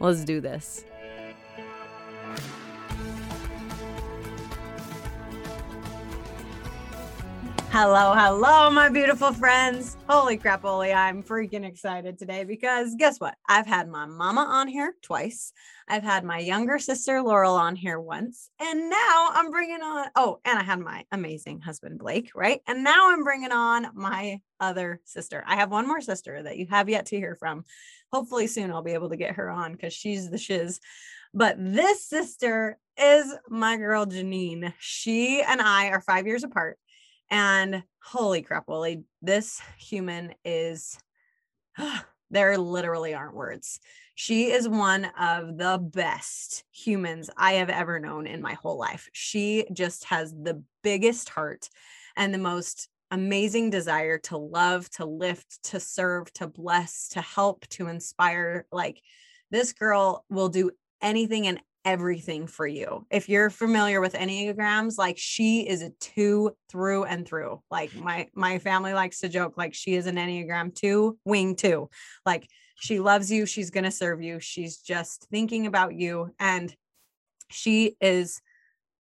Let's do this. Hello, hello, my beautiful friends. Holy crap, Oli, I'm freaking excited today because guess what? I've had my mama on here twice. I've had my younger sister Laurel on here once. And now I'm bringing on, oh, and I had my amazing husband Blake, right? And now I'm bringing on my other sister. I have one more sister that you have yet to hear from. Hopefully, soon I'll be able to get her on because she's the shiz. But this sister is my girl Janine. She and I are five years apart. And holy crap, Willie, this human is, there literally aren't words. She is one of the best humans I have ever known in my whole life. She just has the biggest heart and the most amazing desire to love, to lift, to serve, to bless, to help, to inspire. Like this girl will do anything and everything for you. If you're familiar with Enneagrams, like she is a two through and through. Like my my family likes to joke like she is an Enneagram 2, wing 2. Like she loves you, she's to serve you. She's just thinking about you and she is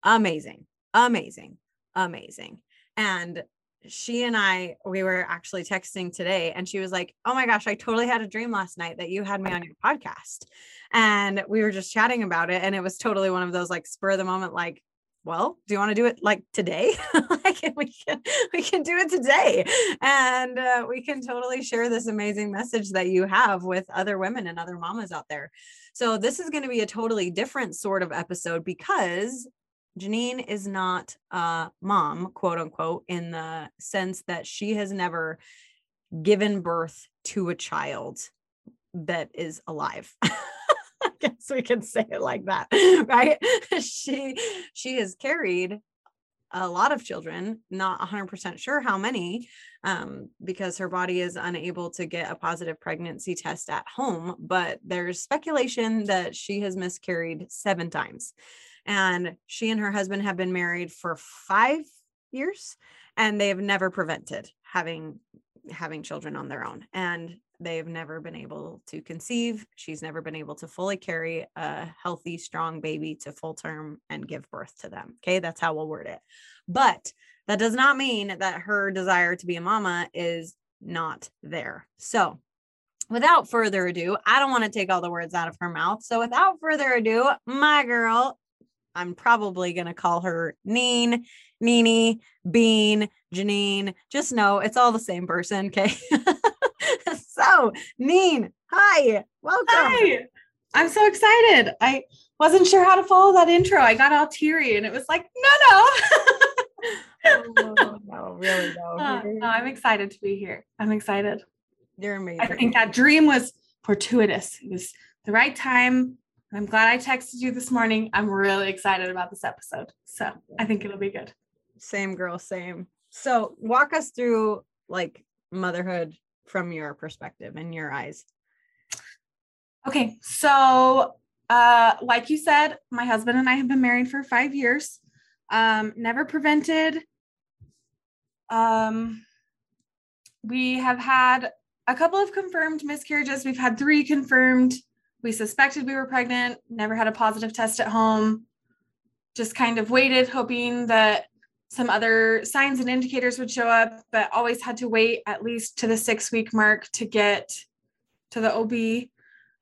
amazing. Amazing. Amazing. And she and I, we were actually texting today, and she was like, Oh my gosh, I totally had a dream last night that you had me on your podcast. And we were just chatting about it. And it was totally one of those like spur of the moment, like, well, do you want to do it like today? like we can we can do it today, and uh, we can totally share this amazing message that you have with other women and other mamas out there. So this is going to be a totally different sort of episode because Janine is not a mom, quote unquote, in the sense that she has never given birth to a child that is alive. I guess we can say it like that, right? she she has carried a lot of children, not 100% sure how many, um, because her body is unable to get a positive pregnancy test at home. But there's speculation that she has miscarried seven times and she and her husband have been married for five years and they have never prevented having having children on their own and they've never been able to conceive. She's never been able to fully carry a healthy strong baby to full term and give birth to them okay? That's how we'll word it. But that does not mean that her desire to be a mama is not there. So without further ado i don't want to take all the words out of her mouth. So without further ado my girl I'm probably going to call her Neen, Nini, Bean, Janine. Just know it's all the same person. Okay. so, Neen, hi, welcome. Hi. I'm so excited. I wasn't sure how to follow that intro. I got all teary and it was like, no, no. oh, no, really, no. Uh, no. I'm excited to be here. I'm excited. You're amazing. I think that dream was fortuitous. It was the right time, I'm glad I texted you this morning. I'm really excited about this episode. So I think it'll be good. Same girl, same. So walk us through like motherhood from your perspective and your eyes. Okay. So uh like you said, my husband and I have been married for five years. Um, never prevented. Um we have had a couple of confirmed miscarriages. We've had three confirmed we suspected we were pregnant, never had a positive test at home, just kind of waited, hoping that some other signs and indicators would show up, but always had to wait at least to the six week mark to get to the OB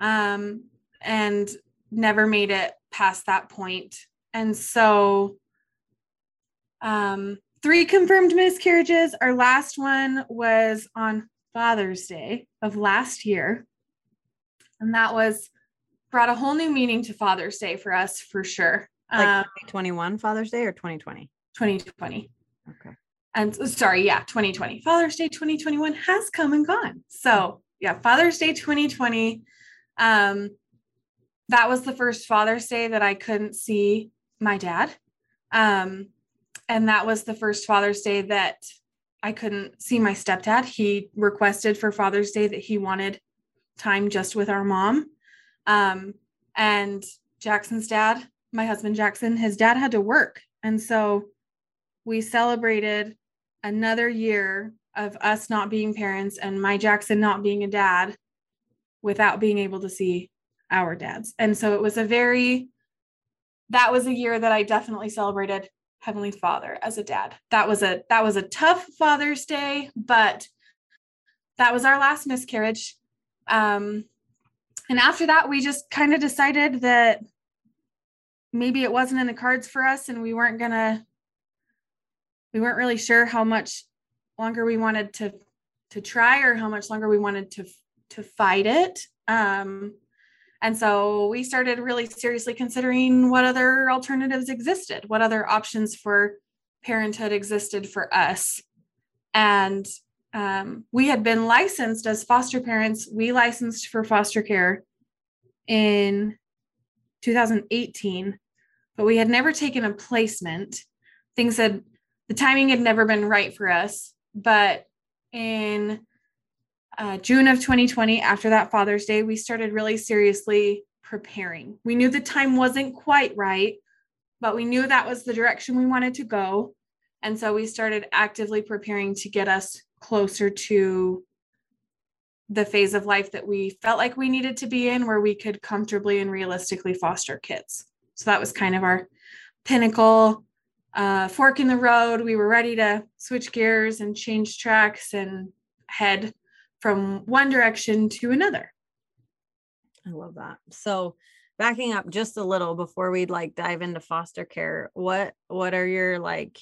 um, and never made it past that point. And so, um, three confirmed miscarriages. Our last one was on Father's Day of last year. And that was brought a whole new meaning to Father's Day for us for sure. Like um, 2021 Father's Day or 2020? 2020. Okay. And sorry, yeah, 2020. Father's Day 2021 has come and gone. So yeah, Father's Day 2020. Um, that was the first Father's Day that I couldn't see my dad. Um, and that was the first Father's Day that I couldn't see my stepdad. He requested for Father's Day that he wanted time just with our mom. Um, and Jackson's dad, my husband Jackson, his dad had to work. And so we celebrated another year of us not being parents and my Jackson not being a dad without being able to see our dads. And so it was a very, that was a year that I definitely celebrated Heavenly Father as a dad. That was a, that was a tough Father's Day, but that was our last miscarriage. Um, and after that, we just kind of decided that maybe it wasn't in the cards for us and we weren't gonna we weren't really sure how much longer we wanted to to try or how much longer we wanted to to fight it. Um and so we started really seriously considering what other alternatives existed what other options for parenthood existed for us. And um, we had been licensed as foster parents we licensed for foster care in 2018 but we had never taken a placement. Things had the timing had never been right for us. But in uh, June of 2020, after that Father's Day, we started really seriously preparing. We knew the time wasn't quite right, but we knew that was the direction we wanted to go. And so we started actively preparing to get us closer to the phase of life that we felt like we needed to be in, where we could comfortably and realistically foster kids. So that was kind of our pinnacle uh, fork in the road. We were ready to switch gears and change tracks and head from one direction to another. I love that. So backing up just a little before we like dive into foster care, what what are your like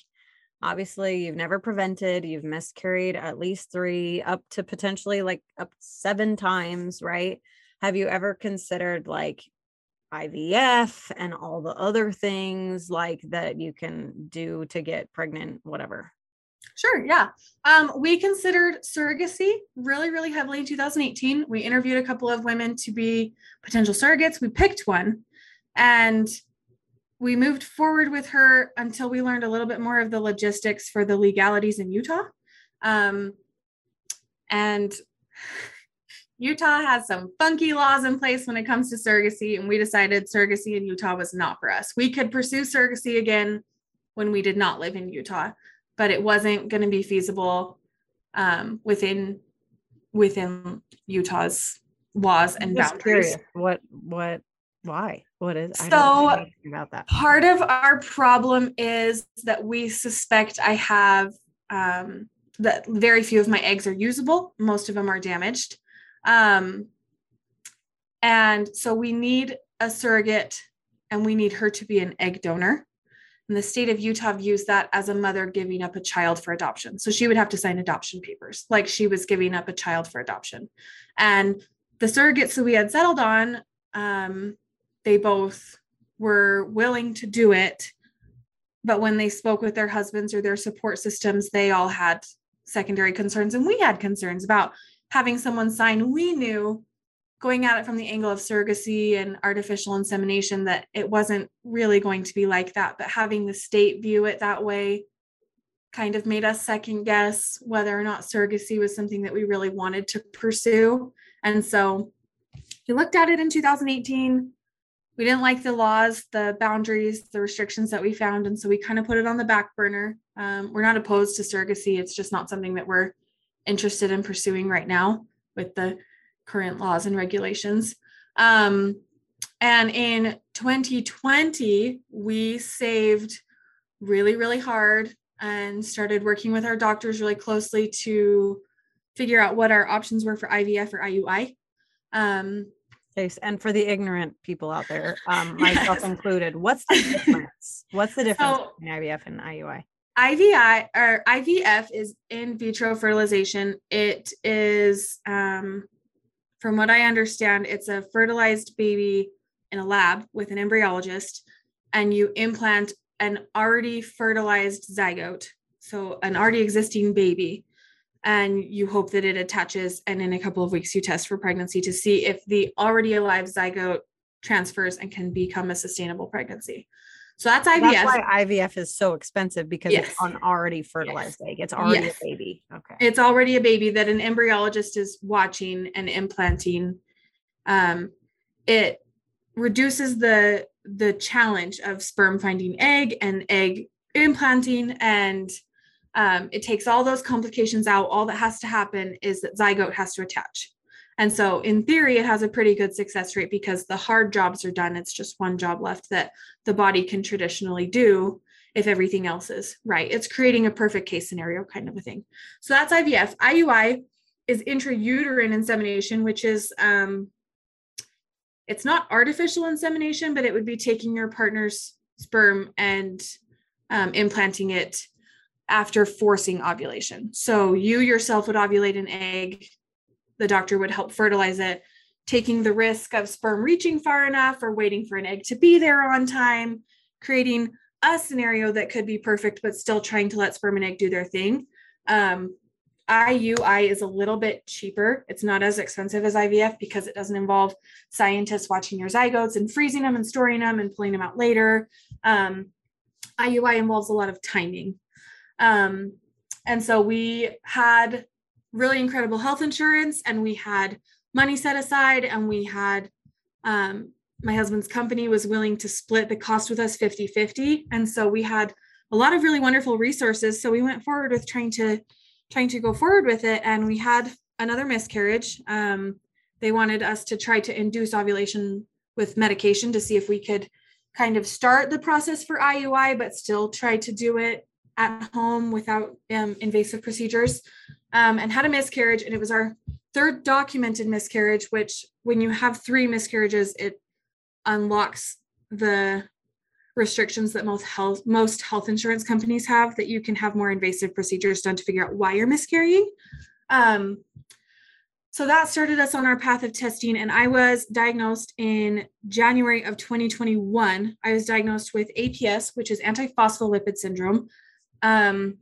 obviously you've never prevented, you've miscarried at least 3 up to potentially like up 7 times, right? Have you ever considered like IVF and all the other things like that you can do to get pregnant, whatever? Sure, yeah. Um, we considered surrogacy really, really heavily in 2018. We interviewed a couple of women to be potential surrogates. We picked one and we moved forward with her until we learned a little bit more of the logistics for the legalities in Utah. Um, and Utah has some funky laws in place when it comes to surrogacy, and we decided surrogacy in Utah was not for us. We could pursue surrogacy again when we did not live in Utah, but it wasn't going to be feasible um, within within Utah's laws and Just boundaries. Curious. What what why? What is so about that? Part of our problem is that we suspect I have um, that very few of my eggs are usable. Most of them are damaged. Um, and so we need a surrogate and we need her to be an egg donor. And the state of Utah views that as a mother giving up a child for adoption. So she would have to sign adoption papers, like she was giving up a child for adoption. And the surrogates that we had settled on, um, they both were willing to do it. But when they spoke with their husbands or their support systems, they all had secondary concerns. And we had concerns about having someone sign, we knew going at it from the angle of surrogacy and artificial insemination that it wasn't really going to be like that. But having the state view it that way kind of made us second guess whether or not surrogacy was something that we really wanted to pursue. And so we looked at it in 2018. We didn't like the laws, the boundaries, the restrictions that we found. And so we kind of put it on the back burner. Um, we're not opposed to surrogacy. It's just not something that we're interested in pursuing right now with the current laws and regulations. Um, and in 2020, we saved really, really hard and started working with our doctors really closely to figure out what our options were for IVF or IUI. Um, Okay, and for the ignorant people out there, um, myself yes. included, what's the difference? What's the difference so, between IVF and IUI? IVI or IVF is in vitro fertilization. It is, um, from what I understand, it's a fertilized baby in a lab with an embryologist, and you implant an already fertilized zygote, so an already existing baby, and you hope that it attaches. And in a couple of weeks, you test for pregnancy to see if the already alive zygote transfers and can become a sustainable pregnancy. So that's IVF. That's why IVF is so expensive because Yes. it's an already fertilized egg. It's already Yes. a baby. Okay. it's already a baby that an embryologist is watching and implanting um, it reduces the the challenge of sperm finding egg and egg implanting and um, it takes all those complications out. All that has to happen is that zygote has to attach. And so in theory it has a pretty good success rate because the hard jobs are done. It's just one job left that the body can traditionally do if everything else is right. It's creating a perfect case scenario kind of a thing. So that's IVF. IUI is intrauterine insemination, which is um, it's not artificial insemination, but it would be taking your partner's sperm and um, implanting it after forcing ovulation. So you yourself would ovulate an egg. The doctor would help fertilize it, taking the risk of sperm reaching far enough or waiting for an egg to be there on time, creating a scenario that could be perfect, but still trying to let sperm and egg do their thing. Um, IUI is a little bit cheaper. It's not as expensive as IVF because it doesn't involve scientists watching your zygotes and freezing them and storing them and pulling them out later. Um, IUI involves a lot of timing. Um, and so we had really incredible health insurance and we had money set aside and we had um, my husband's company was willing to split the cost with us 50 50. And so we had a lot of really wonderful resources. So we went forward with trying to trying to go forward with it and we had another miscarriage um, they wanted us to try to induce ovulation with medication to see if we could kind of start the process for iui but still try to do it at home without um, invasive procedures um, and had a miscarriage and it was our third documented miscarriage which when you have three miscarriages it unlocks the restrictions that most health most health insurance companies have that you can have more invasive procedures done to figure out why you're miscarrying. Um, so that started us on our path of testing and i was diagnosed in january of 2021 i was diagnosed with aps which is antiphospholipid syndrome um,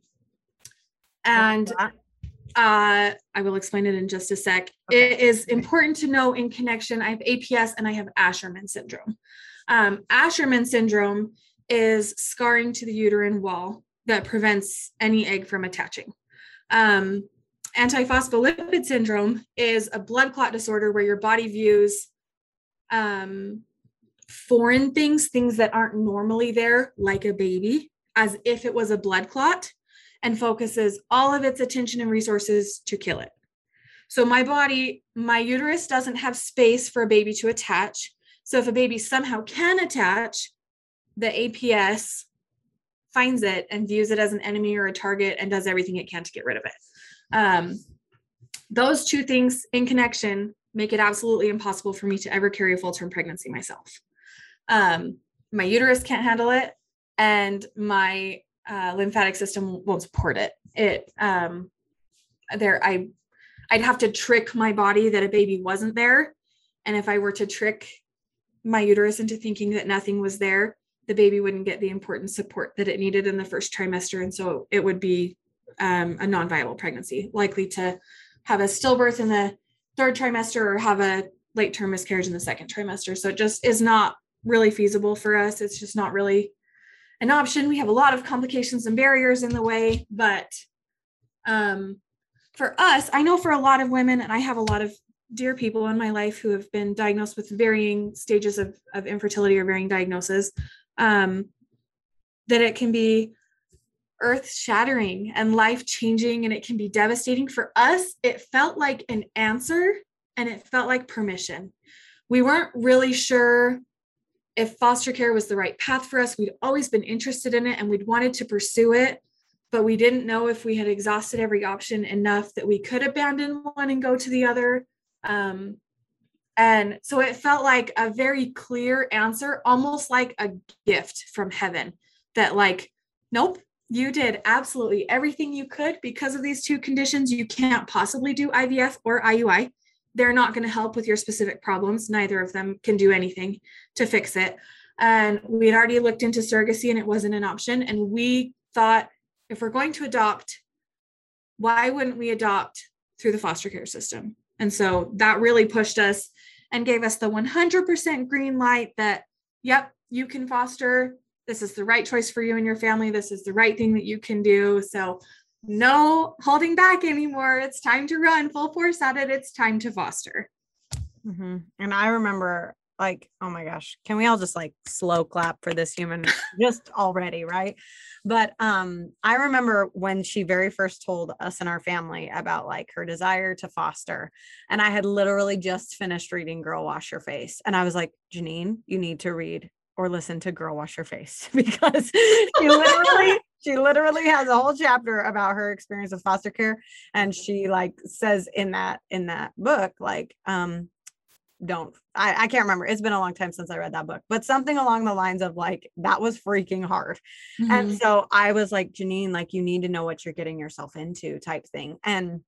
and uh, I will explain it in just a sec. Okay. It is important to know in connection. I have APS and I have Asherman syndrome. Um, Asherman syndrome is scarring to the uterine wall that prevents any egg from attaching. Um, antiphospholipid syndrome is a blood clot disorder where your body views um, foreign things, things that aren't normally there, like a baby, as if it was a blood clot and focuses all of its attention and resources to kill it. So my body, my uterus doesn't have space for a baby to attach. So if a baby somehow can attach, the APS finds it and views it as an enemy or a target and does everything it can to get rid of it. Um, those two things in connection make it absolutely impossible for me to ever carry a full term pregnancy myself. Um, my uterus can't handle it, and my uh, lymphatic system won't support it. It um, there I I'd have to trick my body that a baby wasn't there, and if I were to trick my uterus into thinking that nothing was there, the baby wouldn't get the important support that it needed in the first trimester, and so it would be um, a non-viable pregnancy, likely to have a stillbirth in the third trimester or have a late term miscarriage in the second trimester. So it just is not really feasible for us. It's just not really an option. We have a lot of complications and barriers in the way, but um, for us, I know for a lot of women, and I have a lot of dear people in my life who have been diagnosed with varying stages of, of infertility or varying diagnoses, um, that it can be earth shattering and life changing, and it can be devastating. For us, it felt like an answer and it felt like permission. We weren't really sure if foster care was the right path for us. We'd always been interested in it and we'd wanted to pursue it, but we didn't know if we had exhausted every option enough that we could abandon one and go to the other. Um, and so it felt like a very clear answer, almost like a gift from heaven that, like, nope, you did absolutely everything you could because of these two conditions. You can't possibly do IVF or IUI they're not going to help with your specific problems. Neither of them can do anything to fix it. And we had already looked into surrogacy and it wasn't an option. And we thought if we're going to adopt, why wouldn't we adopt through the foster care system? And so that really pushed us and gave us the 100% green light that, yep, you can foster. This is the right choice for you and your family. This is the right thing that you can do. So, no holding back anymore. It's time to run full force at it. It's time to foster. Mm-hmm. And I remember like oh my gosh can we all just like slow clap for this human just already right but um i remember when she very first told us and our family about like her desire to foster and i had literally just finished reading girl wash your face and i was like janine you need to read or listen to girl wash your face because she literally she literally has a whole chapter about her experience of foster care and she like says in that in that book like um don't I, I can't remember. It's been a long time since i read that book but something along the lines of like that was freaking hard. Mm-hmm. and so i was like janine like you need to know what you're getting yourself into type thing. And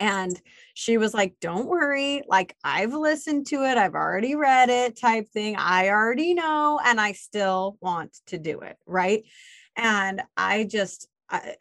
and she was like don't worry. Like i've listened to it. I've already read it type thing. I already know and i still want to do it right and i just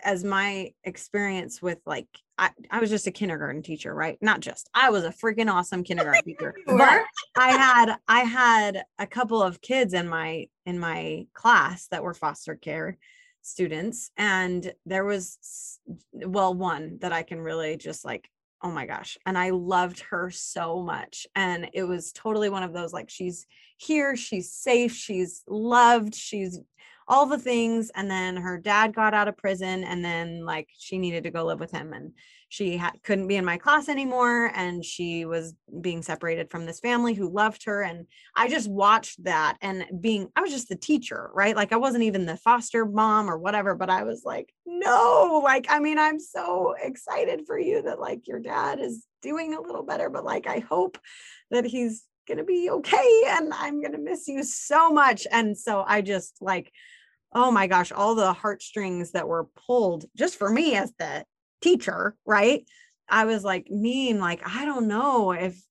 as my experience with like I, I was just a kindergarten teacher, right? Not just. I was a freaking awesome kindergarten teacher. But I had I had a couple of kids in my in my class that were foster care students and there was well one that I can really just like oh my gosh and I loved her so much and it was totally one of those like she's here she's safe she's loved she's all the things and then her dad got out of prison and then like she needed to go live with him and she ha- couldn't be in my class anymore and she was being separated from this family who loved her and i just watched that and being i was just the teacher right? Like i wasn't even the foster mom or whatever but i was like no like i mean i'm so excited for you that like your dad is doing a little better but like i hope that he's gonna be okay and i'm gonna miss you so much. And so i just like oh my gosh, all the heartstrings that were pulled just for me as the teacher, right? I was like, mean, like, I don't know if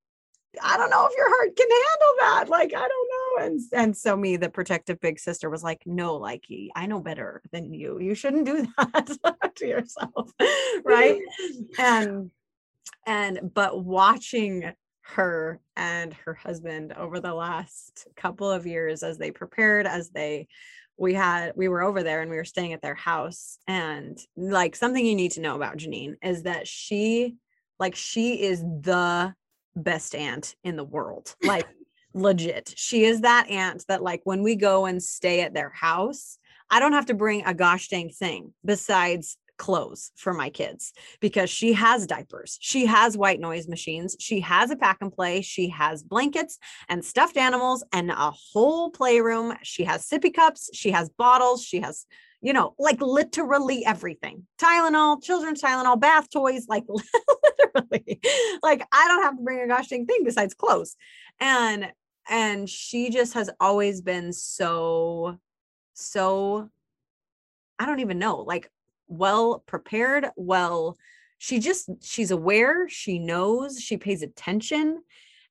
I don't know if your heart can handle that. Like, I don't know. And and so me, the protective big sister, was like, no, like I know better than you. You shouldn't do that to yourself. Right. and and but watching her and her husband over the last couple of years as they prepared, as they we had we were over there and we were staying at their house and like something you need to know about Janine is that she like she is the best aunt in the world like legit. She is that aunt that like when we go and stay at their house I don't have to bring a gosh dang thing besides clothes for my kids because she has diapers. She has white noise machines. She has a pack and play. She has blankets and stuffed animals and a whole playroom. She has sippy cups. She has bottles. She has, you know, like literally everything Tylenol, children's Tylenol, bath toys, like literally. Like I don't have to bring a gosh dang thing besides clothes. And, and she just has always been so, so I don't even know, like well prepared, well she just she's aware, she knows, she pays attention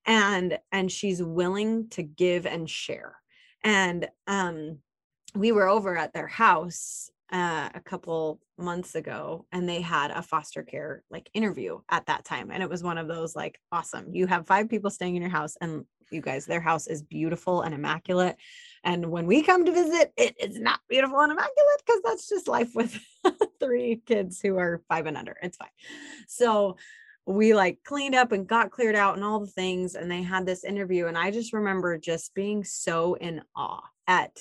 and and she's willing to give and share. And um we were over at their house uh, a couple months ago and they had a foster care like interview at that time and it was one of those like awesome you have five people staying in your house and you guys their house is beautiful and immaculate and when we come to visit it is not beautiful and immaculate because that's just life with three kids who are five and under it's fine. So we like cleaned up and got cleared out and all the things and they had this interview and i just remember just being so in awe at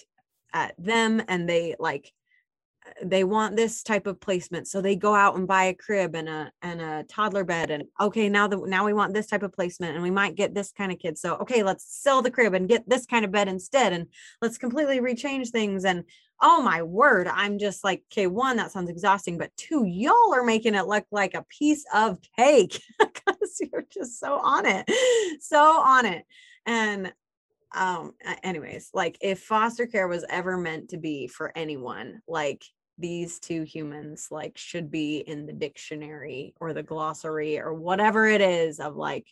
at them and they like they want this type of placement so they go out and buy a crib and a and a toddler bed and okay now that now we want this type of placement and we might get this kind of kid so okay let's sell the crib and get this kind of bed instead and let's completely rechange things. And oh my word i'm just like okay one that sounds exhausting but two y'all are making it look like a piece of cake because you're just so on it so on it. And um anyways like if foster care was ever meant to be for anyone like these two humans like should be in the dictionary or the glossary or whatever it is of like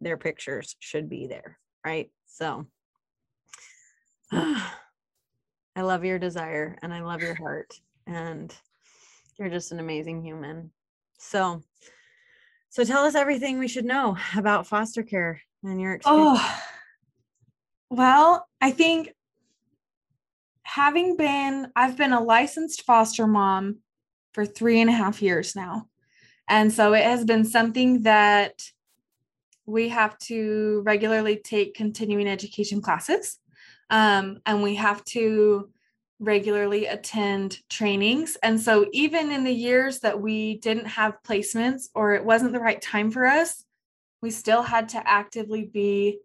their pictures should be there right so i love your desire and i love your heart and you're just an amazing human so so tell us everything we should know about foster care and your experience? Oh, well, I think having been, I've been a licensed foster mom for three and a half years now. And so it has been something that we have to regularly take continuing education classes. Um, and we have to regularly attend trainings. And so, even in the years that we didn't have placements or it wasn't the right time for us, we still had to actively be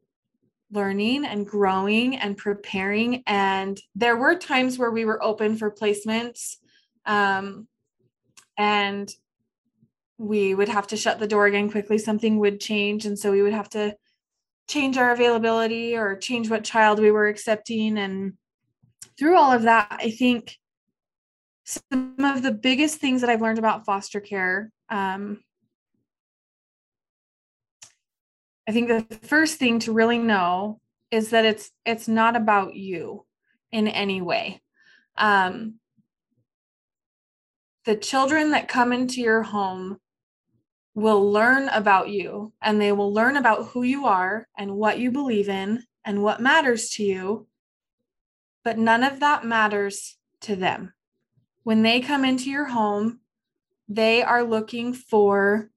learning and growing and preparing. And there were times where we were open for placements. Um, and we would have to shut the door again quickly. Something would change. And so we would have to change our availability or change what child we were accepting. And through all of that, I think some of the biggest things that I've learned about foster care. Um, I think the first thing to really know is that it's it's not about you in any way. Um, the children that come into your home will learn about you and they will learn about who you are and what you believe in and what matters to you. But none of that matters to them. When they come into your home, they are looking for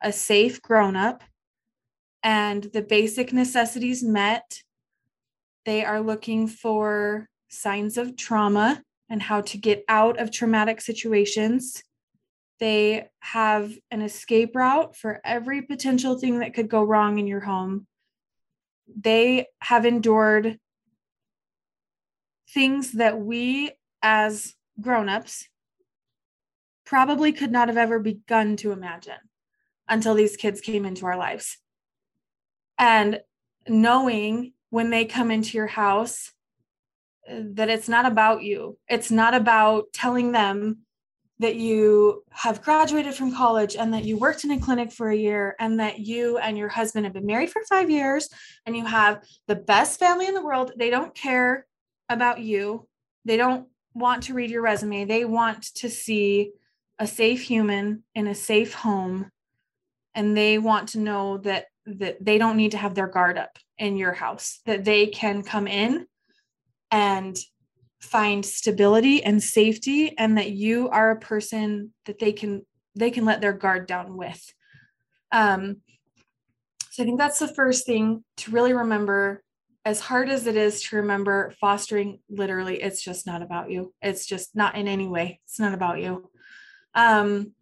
a safe grown up and the basic necessities met. They are looking for signs of trauma and how to get out of traumatic situations. They have an escape route for every potential thing that could go wrong in your home. They have endured things that we as grown-ups probably could not have ever begun to imagine until these kids came into our lives. And knowing when they come into your house that it's not about you. It's not about telling them that you have graduated from college and that you worked in a clinic for a year and that you and your husband have been married for five years and you have the best family in the world. They don't care about you. They don't want to read your resume. They want to see a safe human in a safe home. And they want to know that that they don't need to have their guard up in your house, that they can come in and find stability and safety and that you are a person that they can they can let their guard down with. Um so i think that's the first thing to really remember. As hard as it is to remember fostering literally it's just not about you. It's just not in any way. It's not about you. Um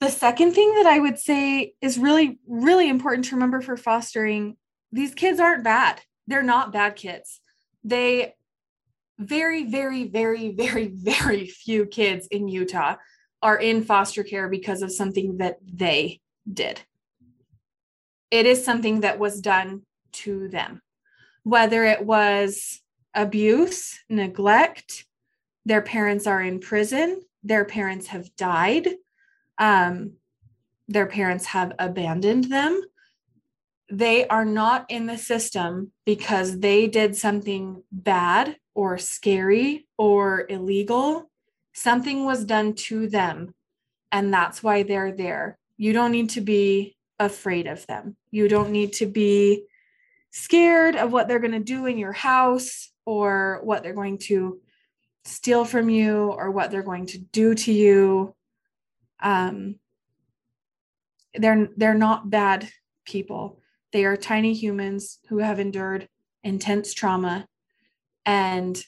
the second thing that i would say is really really important to remember for fostering these kids aren't bad. They're not bad kids. They very, very, very, very, very few kids in Utah are in foster care because of something that they did. It is something that was done to them, whether it was abuse, neglect, their parents are in prison, their parents have died, um, their parents have abandoned them. They are not in the system because they did something bad or scary or illegal. Something was done to them, and that's why they're there. You don't need to be afraid of them. You don't need to be scared of what they're going to do in your house or what they're going to steal from you or what they're going to do to you. Um, they're they're not bad people. They are tiny humans who have endured intense trauma and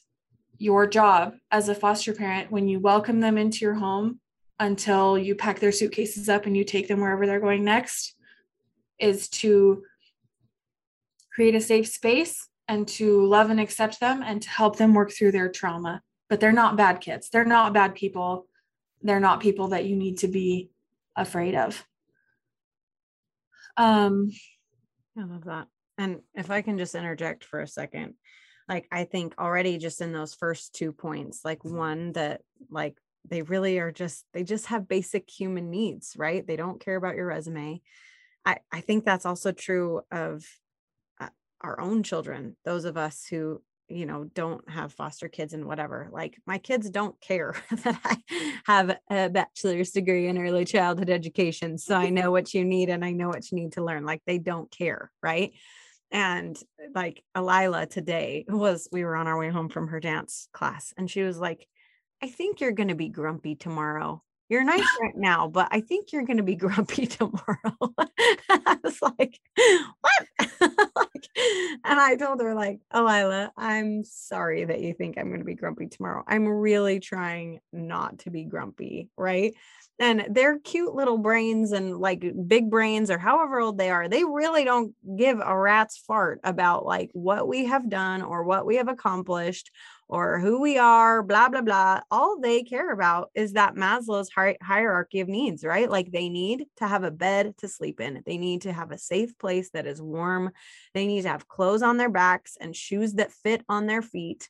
your job as a foster parent, when you welcome them into your home until you pack their suitcases up and you take them wherever they're going next, is to create a safe space and to love and accept them and to help them work through their trauma. But they're not bad kids. They're not bad people. They're not people that you need to be afraid of. Um, I love that. And if I can just interject for a second, like i think already just in those first two points like one that like they really are just they just have basic human needs right they don't care about your resume i i think that's also true of uh, our own children those of us who you know don't have foster kids and whatever like my kids don't care that i have a bachelor's degree in early childhood education so i know what you need and i know what you need to learn like they don't care right? And like Alila today was we were on our way home from her dance class and she was like I think you're going to be grumpy tomorrow you're nice right now, but I think you're going to be grumpy tomorrow. I was like, what? like, and I told her, like, oh, I'm sorry that you think I'm going to be grumpy tomorrow. I'm really trying not to be grumpy. Right. And they're cute little brains and like big brains or however old they are, they really don't give a rat's fart about like what we have done or what we have accomplished or who we are, blah, blah, blah. All they care about is that Maslow's hierarchy of needs, right? Like they need to have a bed to sleep in, they need to have a safe place that is warm, they need to have clothes on their backs and shoes that fit on their feet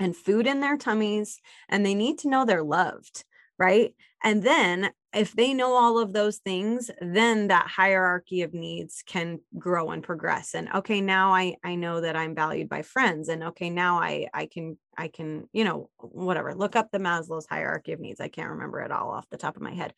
and food in their tummies, and they need to know they're loved right? And then if they know all of those things, then that hierarchy of needs can grow and progress. And okay, now I I know that I'm valued by friends. And okay, now I I can I can, you know, whatever. Look up the Maslow's hierarchy of needs. I can't remember it all off the top of my head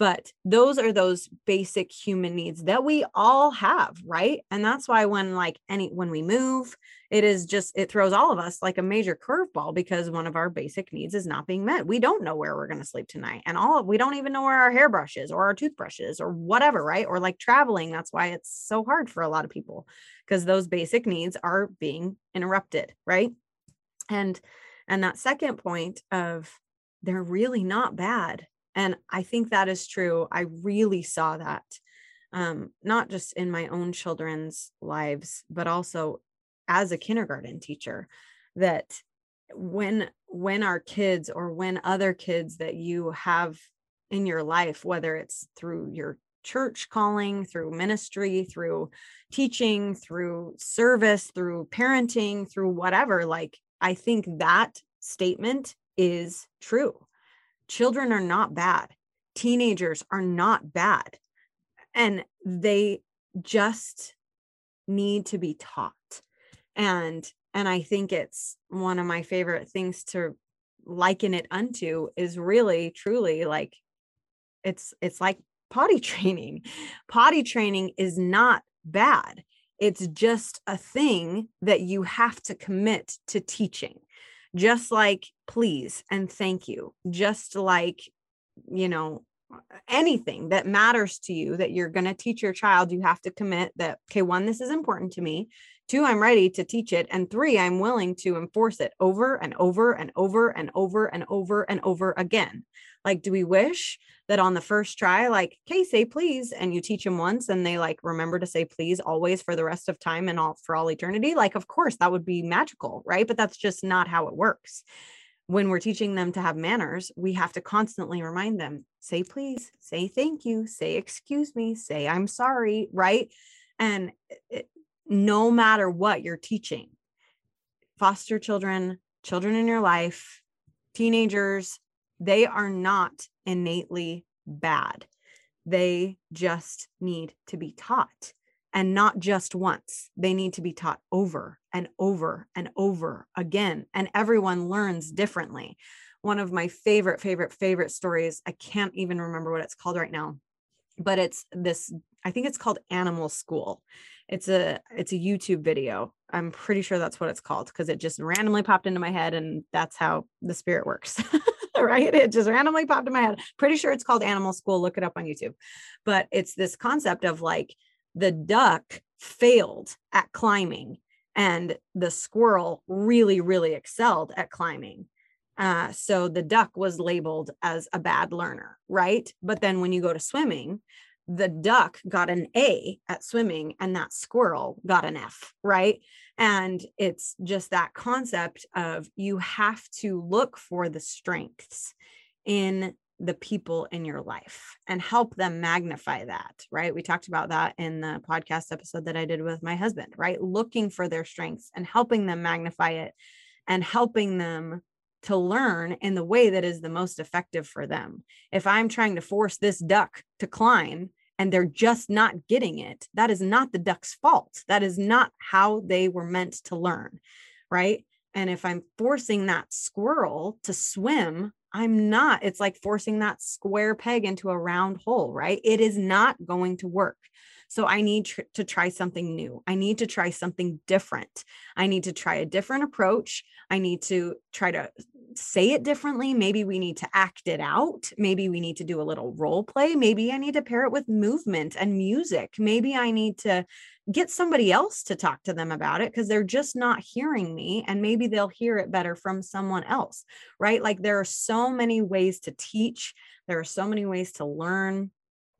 but those are those basic human needs that we all have right? And that's why when like any when we move it is just it throws all of us like a major curveball because one of our basic needs is not being met. We don't know where we're going to sleep tonight and all of, we don't even know where our hairbrush is or our toothbrush is or whatever right? Or like traveling that's why it's so hard for a lot of people because those basic needs are being interrupted right? And and that second point of they're really not bad and I think that is true. I really saw that, um, not just in my own children's lives, but also as a kindergarten teacher, that when when our kids or when other kids that you have in your life, whether it's through your church calling, through ministry, through teaching, through service, through parenting, through whatever, like I think that statement is true children are not bad. Teenagers are not bad. And they just need to be taught. And and i think it's one of my favorite things to liken it unto is really truly like it's it's like potty training. Potty training is not bad. It's just a thing that you have to commit to teaching just like please and thank you, just like, you know, anything that matters to you that you're going to teach your child, you have to commit that, okay, one, this is important to me. Two, I'm ready to teach it. And three, I'm willing to enforce it over and over and over and over and over and over again. Like, do we wish that on the first try, like, okay, say please, and you teach them once and they like remember to say please always for the rest of time and all for all eternity? Like, of course, that would be magical, right? But that's just not how it works. When we're teaching them to have manners, we have to constantly remind them say please, say thank you, say excuse me, say I'm sorry, right? And it, no matter what you're teaching, foster children, children in your life, teenagers, they are not innately bad. They just need to be taught and not just once. They need to be taught over and over and over again. And everyone learns differently. One of my favorite, favorite, favorite stories, I can't even remember what it's called right now, but it's this, I think it's called Animal School. It's a it's a YouTube video. I'm pretty sure that's what it's called because it just randomly popped into my head and that's how the spirit works. right? It just randomly popped in my head. Pretty sure it's called Animal School. Look it up on YouTube. But it's this concept of like the duck failed at climbing and the squirrel really, really excelled at climbing. Uh, so the duck was labeled as a bad learner, right? But then when you go to swimming, the duck got an A at swimming and that squirrel got an F, right? And it's just that concept of you have to look for the strengths in the people in your life and help them magnify that, right? We talked about that in the podcast episode that I did with my husband, right? Looking for their strengths and helping them magnify it and helping them to learn in the way that is the most effective for them. If I'm trying to force this duck to climb and they're just not getting it, that is not the duck's fault. That is not how they were meant to learn. Right. And if I'm forcing that squirrel to swim, I'm not. It's like forcing that square peg into a round hole, right? It is not going to work. So I need tr- to try something new. I need to try something different. I need to try a different approach. I need to try to say it differently. Maybe we need to act it out. Maybe we need to do a little role play. Maybe I need to pair it with movement and music. Maybe I need to get somebody else to talk to them about it because they're just not hearing me and maybe they'll hear it better from someone else right like there are so many ways to teach there are so many ways to learn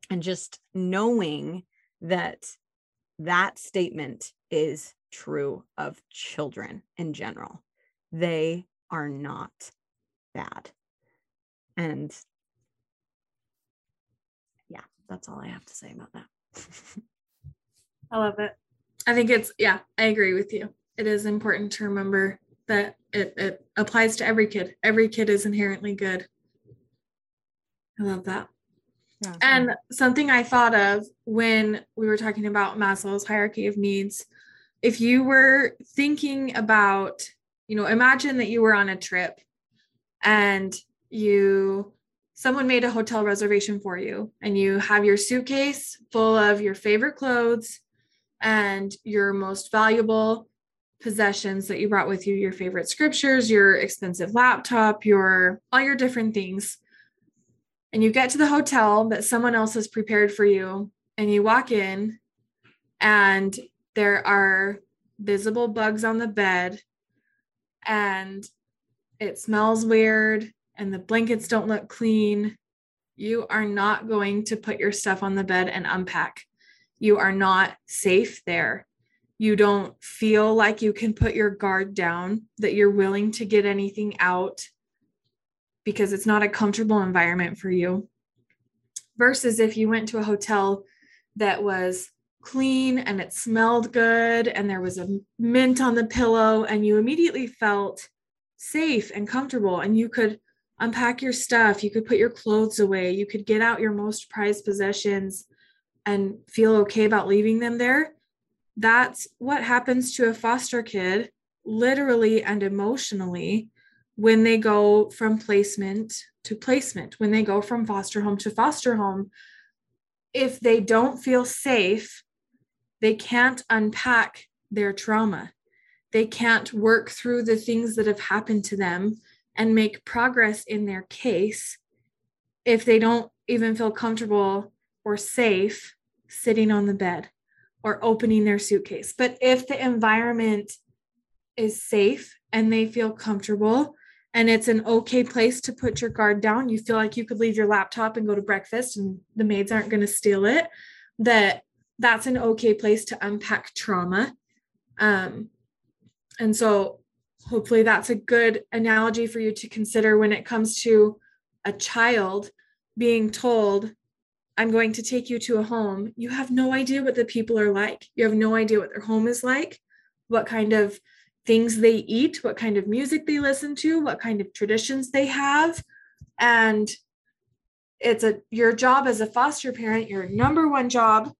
and just knowing that that statement is true of children in general. They are not bad. And yeah, that's all I have to say about that. I love it. I think it's, yeah, I agree with you. It is important to remember that it, it applies to every kid. Every kid is inherently good. I love that. Yeah. And something I thought of when we were talking about Maslow's hierarchy of needs, if you were thinking about, you know, imagine that you were on a trip and you someone made a hotel reservation for you and you have your suitcase full of your favorite clothes and your most valuable possessions that you brought with you your favorite scriptures your expensive laptop your all your different things and you get to the hotel that someone else has prepared for you and you walk in and there are visible bugs on the bed and it smells weird and the blankets don't look clean. You are not going to put your stuff on the bed and unpack. You are not safe there. You don't feel like you can put your guard down that you're willing to get anything out because it's not a comfortable environment for you. Versus if you went to a hotel that was clean and it smelled good and there was a mint on the pillow and you immediately felt safe and comfortable and you could unpack your stuff, you could put your clothes away, you could get out your most prized possessions and feel okay about leaving them there. That's what happens to a foster kid, literally and emotionally, when they go from placement to placement, when they go from foster home to foster home, if they don't feel safe, they can't unpack their trauma. They can't work through the things that have happened to them and make progress in their case if they don't even feel comfortable or safe sitting on the bed or opening their suitcase. But if the environment is safe and they feel comfortable and it's an okay place to put your guard down. You feel like you could leave your laptop and go to breakfast and the maids aren't going to steal it that that's an okay place to unpack trauma. Um, and so hopefully that's a good analogy for you to consider when it comes to a child being told i'm going to take you to a home. You have no idea what the people are like. You have no idea what their home is like what kind of things they eat, what kind of music they listen to, what kind of traditions they have. And it's a your job as a foster parent, your number one job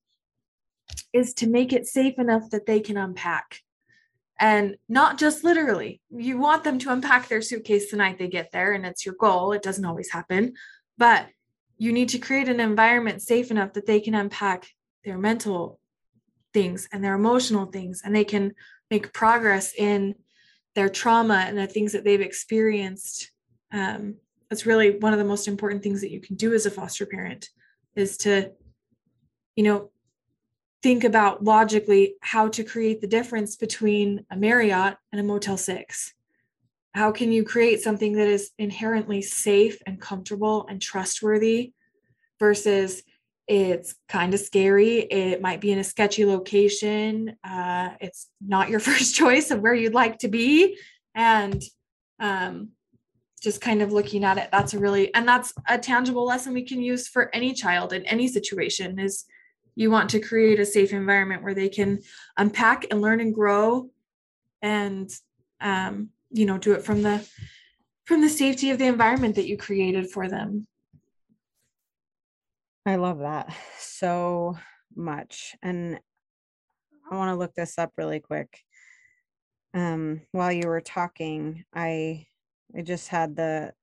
is to make it safe enough that they can unpack. And not just literally. You want them to unpack their suitcase the night they get there, and it's your goal. It doesn't always happen, but you need to create an environment safe enough that they can unpack their mental things and their emotional things, and they can make progress in their trauma and the things that they've experienced um, that's really one of the most important things that you can do as a foster parent is to you know think about logically how to create the difference between a marriott and a motel 6 how can you create something that is inherently safe and comfortable and trustworthy versus it's kind of scary. It might be in a sketchy location. Uh, it's not your first choice of where you'd like to be. And um, just kind of looking at it, that's a really, and that's a tangible lesson we can use for any child in any situation is you want to create a safe environment where they can unpack and learn and grow and, um, you know, do it from the, from the safety of the environment that you created for them. I love that so much. And I want to look this up really quick. um, while you were talking, I I just had the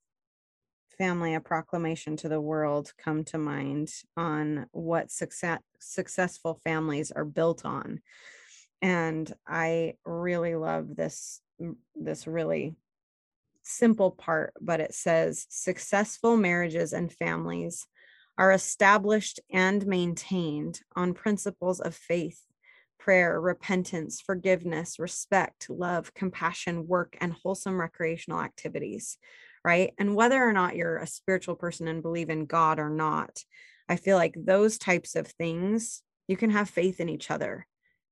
family a proclamation to the world come to mind on what success successful families are built on and i really love this this really simple part but it says successful marriages and families are established and maintained on principles of faith prayer, repentance, forgiveness, respect, love, compassion, work, and wholesome recreational activities, right? And whether or not you're a spiritual person and believe in God or not, I feel like those types of things, you can have faith in each other.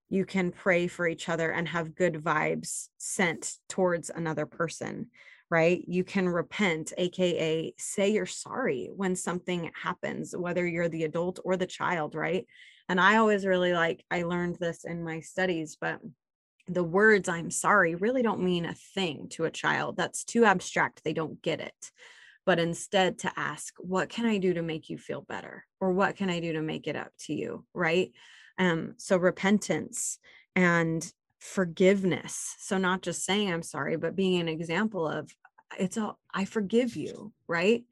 You can pray for each other and have good vibes sent towards another person, right? You can repent, AKA say you're sorry when something happens, whether you're the adult or the child, right? And I always really like, I learned this in my studies, but the words I'm sorry really don't mean a thing to a child. That's too abstract. They don't get it. But instead, to ask, what can I do to make you feel better? Or what can I do to make it up to you? Right. Um, so repentance and forgiveness. So not just saying I'm sorry, but being an example of it's all I forgive you, right?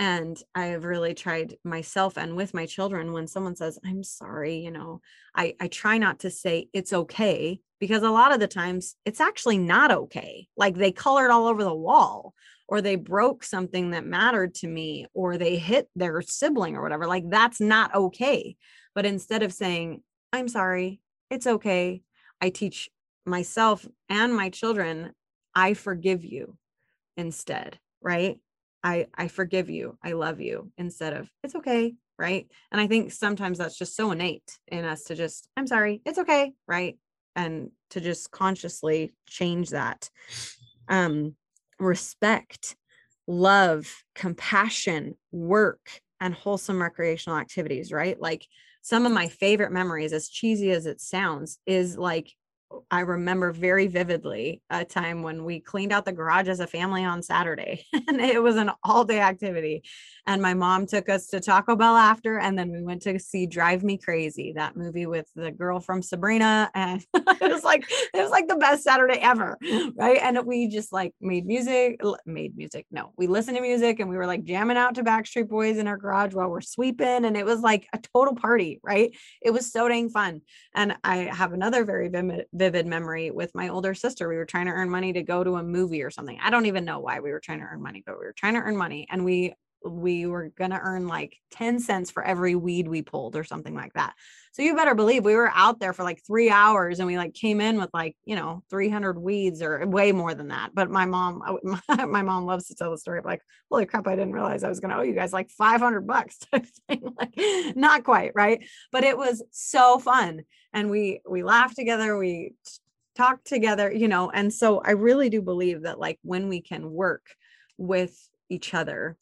and i have really tried myself and with my children when someone says i'm sorry you know i i try not to say it's okay because a lot of the times it's actually not okay like they colored all over the wall or they broke something that mattered to me or they hit their sibling or whatever like that's not okay but instead of saying i'm sorry it's okay i teach myself and my children i forgive you instead right I I forgive you. I love you instead of it's okay, right? And I think sometimes that's just so innate in us to just I'm sorry, it's okay, right? And to just consciously change that. Um respect, love, compassion, work and wholesome recreational activities, right? Like some of my favorite memories as cheesy as it sounds is like I remember very vividly a time when we cleaned out the garage as a family on Saturday and it was an all day activity. And my mom took us to Taco Bell after, and then we went to see Drive Me Crazy, that movie with the girl from Sabrina. And it was like, it was like the best Saturday ever. Right. And we just like made music, made music. No, we listened to music and we were like jamming out to Backstreet Boys in our garage while we're sweeping. And it was like a total party. Right. It was so dang fun. And I have another very vivid vivid memory with my older sister. We were trying to earn money to go to a movie or something. I don't even know why we were trying to earn money, but we were trying to earn money and we we were going to earn like 10 cents for every weed we pulled or something like that. So you better believe we were out there for like 3 hours and we like came in with like, you know, 300 weeds or way more than that. But my mom my, mom loves to tell the story of like, holy crap, I didn't realize I was going to owe you guys like 500 bucks like not quite, right? But it was so fun and we we laughed together, we talked together, you know, and so I really do believe that like when we can work with each other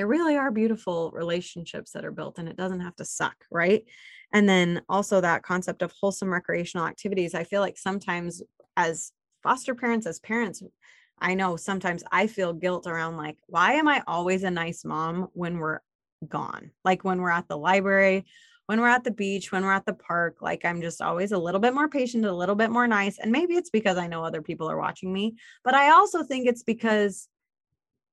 there really are beautiful relationships that are built and it doesn't have to suck, right? And then also that concept of wholesome recreational activities. I feel like sometimes as foster parents, as parents, I know sometimes I feel guilt around like, why am I always a nice mom when we're gone? Like when we're at the library, when we're at the beach, when we're at the park, like I'm just always a little bit more patient, a little bit more nice. And maybe it's because I know other people are watching me, but I also think it's because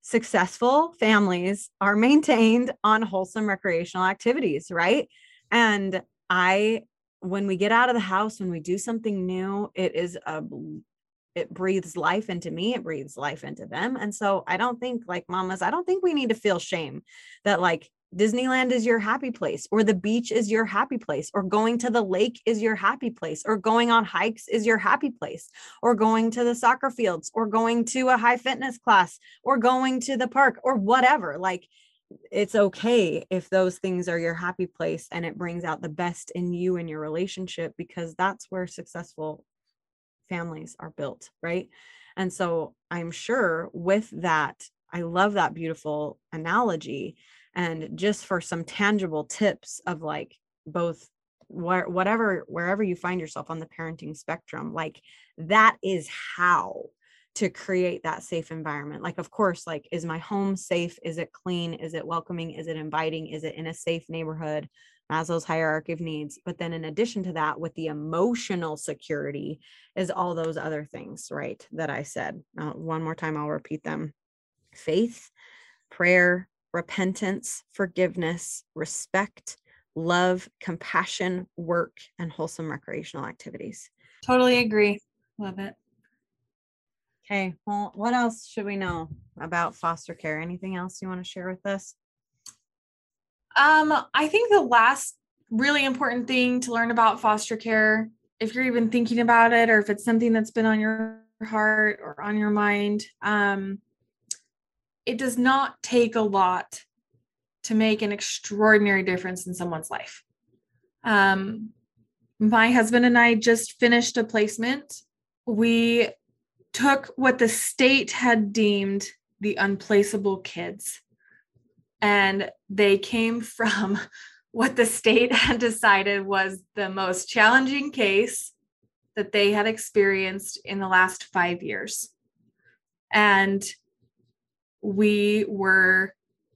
successful families are maintained on wholesome recreational activities, right? And I, when we get out of the house, when we do something new, it is a it breathes life into me it breathes life into them and so i don't think like mamas i don't think we need to feel shame that like Disneyland is your happy place, or the beach is your happy place, or going to the lake is your happy place, or going on hikes is your happy place, or going to the soccer fields, or going to a high fitness class, or going to the park, or whatever. Like, it's okay if those things are your happy place and it brings out the best in you and your relationship because that's where successful families are built, right? And so I'm sure with that, I love that beautiful analogy and just for some tangible tips of like both where whatever wherever you find yourself on the parenting spectrum like that is how to create that safe environment like of course like is my home safe is it clean is it welcoming is it inviting is it in a safe neighborhood Maslow's hierarchy of needs. But then, in addition to that, with the emotional security, is all those other things, right? That I said. Uh, one more time, I'll repeat them faith, prayer, repentance, forgiveness, respect, love, compassion, work, and wholesome recreational activities. Totally agree. Love it. Okay. Well, what else should we know about foster care? Anything else you want to share with us? Um, I think the last really important thing to learn about foster care, if you're even thinking about it, or if it's something that's been on your heart or on your mind, um, it does not take a lot to make an extraordinary difference in someone's life. Um, my husband and I just finished a placement. We took what the state had deemed the unplaceable kids and they came from what the state had decided was the most challenging case that they had experienced in the last five years. And we were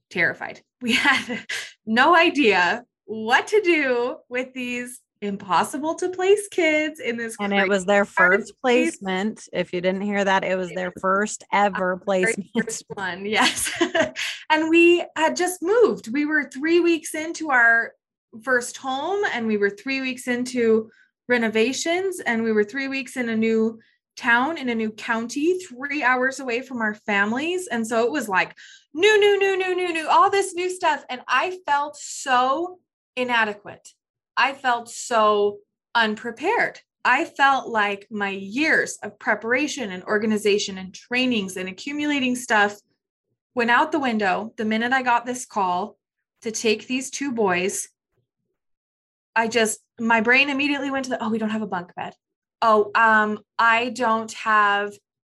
terrified. We had no idea what to do with these impossible to place kids in this and it was their first placement. If you didn't hear that it was their first ever placement first one yes. And we had just moved. We were three weeks into our first home and we were three weeks into renovations and we were three weeks in a new town in a new county three hours away from our families and so it was like new new new new new new all this new stuff and i felt so inadequate I felt so unprepared. I felt like my years of preparation and organization and trainings and accumulating stuff went out the window the minute I got this call to take these two boys. I just, my brain immediately went to the, oh, we don't have a bunk bed. Oh, um, I don't have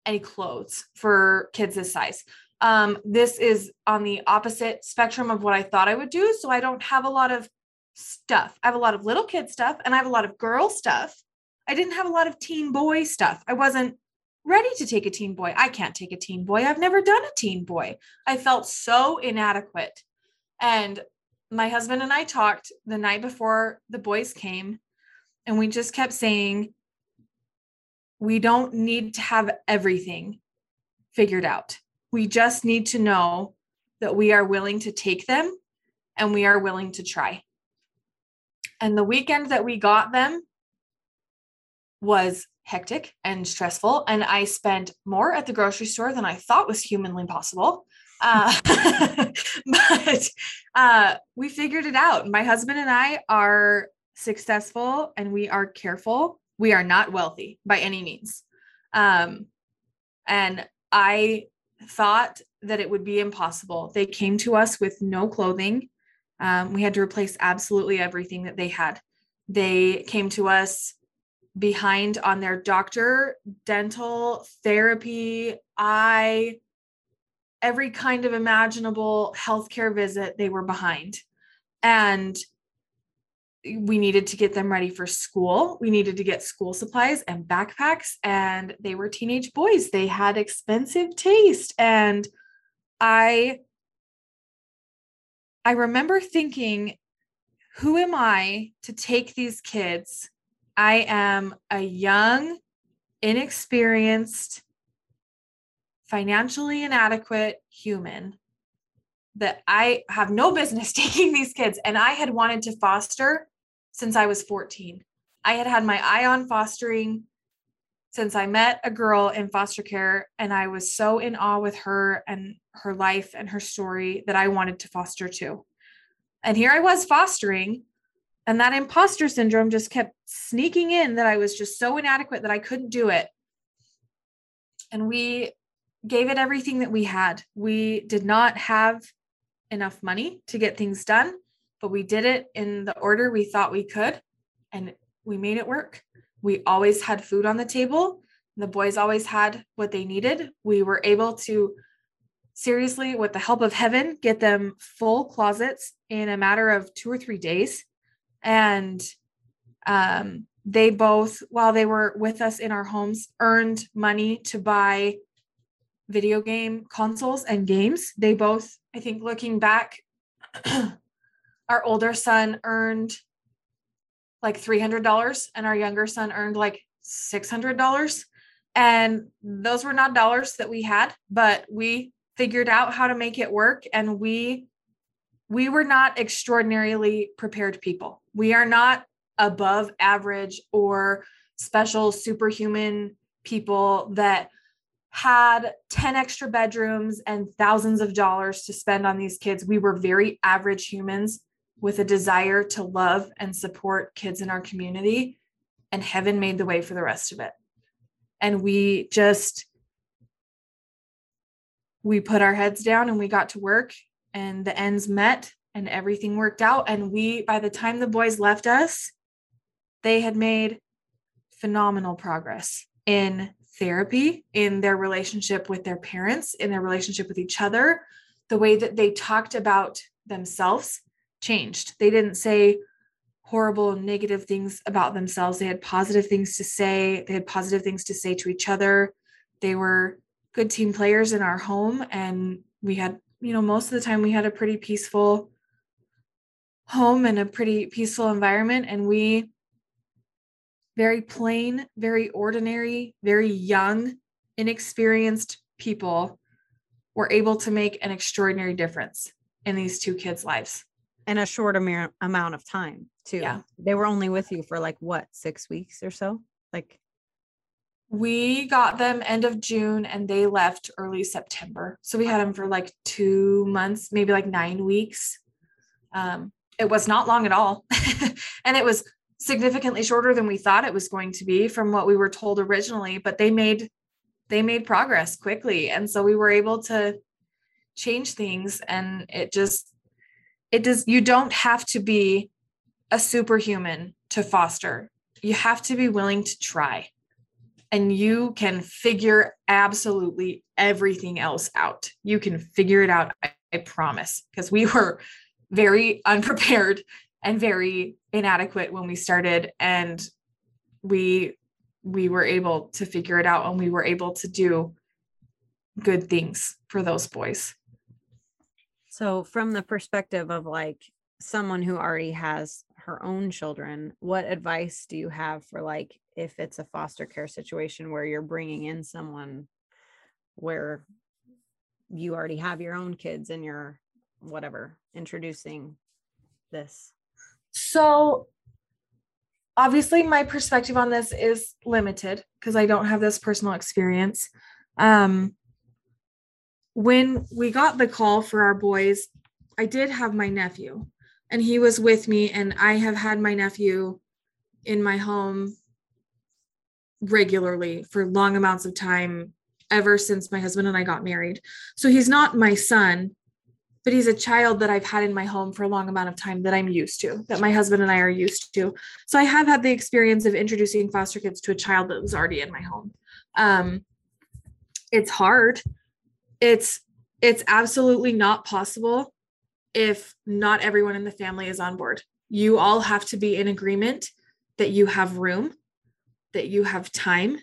any clothes for kids this size. Um, this is on the opposite spectrum of what I thought I would do. So I don't have a lot of stuff. I have a lot of little kid stuff and I have a lot of girl stuff. I didn't have a lot of teen boy stuff. I wasn't ready to take a teen boy. I can't take a teen boy. I've never done a teen boy. I felt so inadequate. And my husband and I talked the night before the boys came, and we just kept saying, we don't need to have everything figured out. We just need to know that we are willing to take them and we are willing to try. And the weekend that we got them was hectic and stressful. And I spent more at the grocery store than I thought was humanly possible. Uh, but uh, we figured it out. My husband and I are successful and we are careful. We are not wealthy by any means. Um, and I thought that it would be impossible. They came to us with no clothing um, we had to replace absolutely everything that they had. They came to us behind on their doctor, dental, therapy, eye, every kind of imaginable healthcare visit, they were behind. And we needed to get them ready for school. We needed to get school supplies and backpacks. And they were teenage boys. They had expensive taste. And I I remember thinking, who am I to take these kids? I am a young, inexperienced, financially inadequate human that I have no business taking these kids. And I had wanted to foster since I was 14. I had had my eye on fostering since I met a girl in foster care and I was so in awe with her and her life and her story that I wanted to foster too. And here I was fostering and that imposter syndrome just kept sneaking in that I was just so inadequate that I couldn't do it. And we gave it everything that we had. We did not have enough money to get things done, but we did it in the order we thought we could and we made it work. We always had food on the table. The boys always had what they needed. We were able to seriously, with the help of heaven, get them full closets in a matter of two or three days. And um, they both, while they were with us in our homes, earned money to buy video game consoles and games. They both, I think, looking back, our older son earned like $300 and our younger son earned like $600 and those were not dollars that we had but we figured out how to make it work. And we we were not extraordinarily prepared people. We are not above average or special superhuman people that had 10 extra bedrooms and thousands of dollars to spend on these kids. We were very average humans with a desire to love and support kids in our community and heaven made the way for the rest of it. And we just we put our heads down and we got to work and the ends met and everything worked out. And we by the time the boys left us they had made phenomenal progress in therapy in their relationship with their parents in their relationship with each other the way that they talked about themselves changed. They didn't say horrible negative things about themselves. They had positive things to say. They had positive things to say to each other. They were good team players in our home and we had you know most of the time we had a pretty peaceful home and a pretty peaceful environment. And we very plain very ordinary very young inexperienced people were able to make an extraordinary difference in these two kids lives in a short amount amount of time too. Yeah. They were only with you for like what, 6 weeks or so? Like we got them end of June and they left early September. So we had them for like 2 months, maybe like 9 weeks. Um it was not long at all. and it was significantly shorter than we thought it was going to be from what we were told originally, but they made they made progress quickly and so we were able to change things and it just it does you don't have to be a superhuman to foster. You have to be willing to try. And you can figure absolutely everything else out. You can figure it out i, I promise. Because we were very unprepared and very inadequate when we started and we we were able to figure it out and we were able to do good things for those boys so, from the perspective of like someone who already has her own children, what advice do you have for like if it's a foster care situation where you're bringing in someone where you already have your own kids and you're whatever introducing this? So, obviously, my perspective on this is limited because I don't have this personal experience. Um, when we got the call for our boys, I did have my nephew and he was with me and I have had my nephew in my home regularly for long amounts of time ever since my husband and I got married. So he's not my son, but he's a child that I've had in my home for a long amount of time that I'm used to, that my husband and I are used to. So I have had the experience of introducing foster kids to a child that was already in my home. Um, it's hard it's it's absolutely not possible if not everyone in the family is on board. You all have to be in agreement that you have room, that you have time,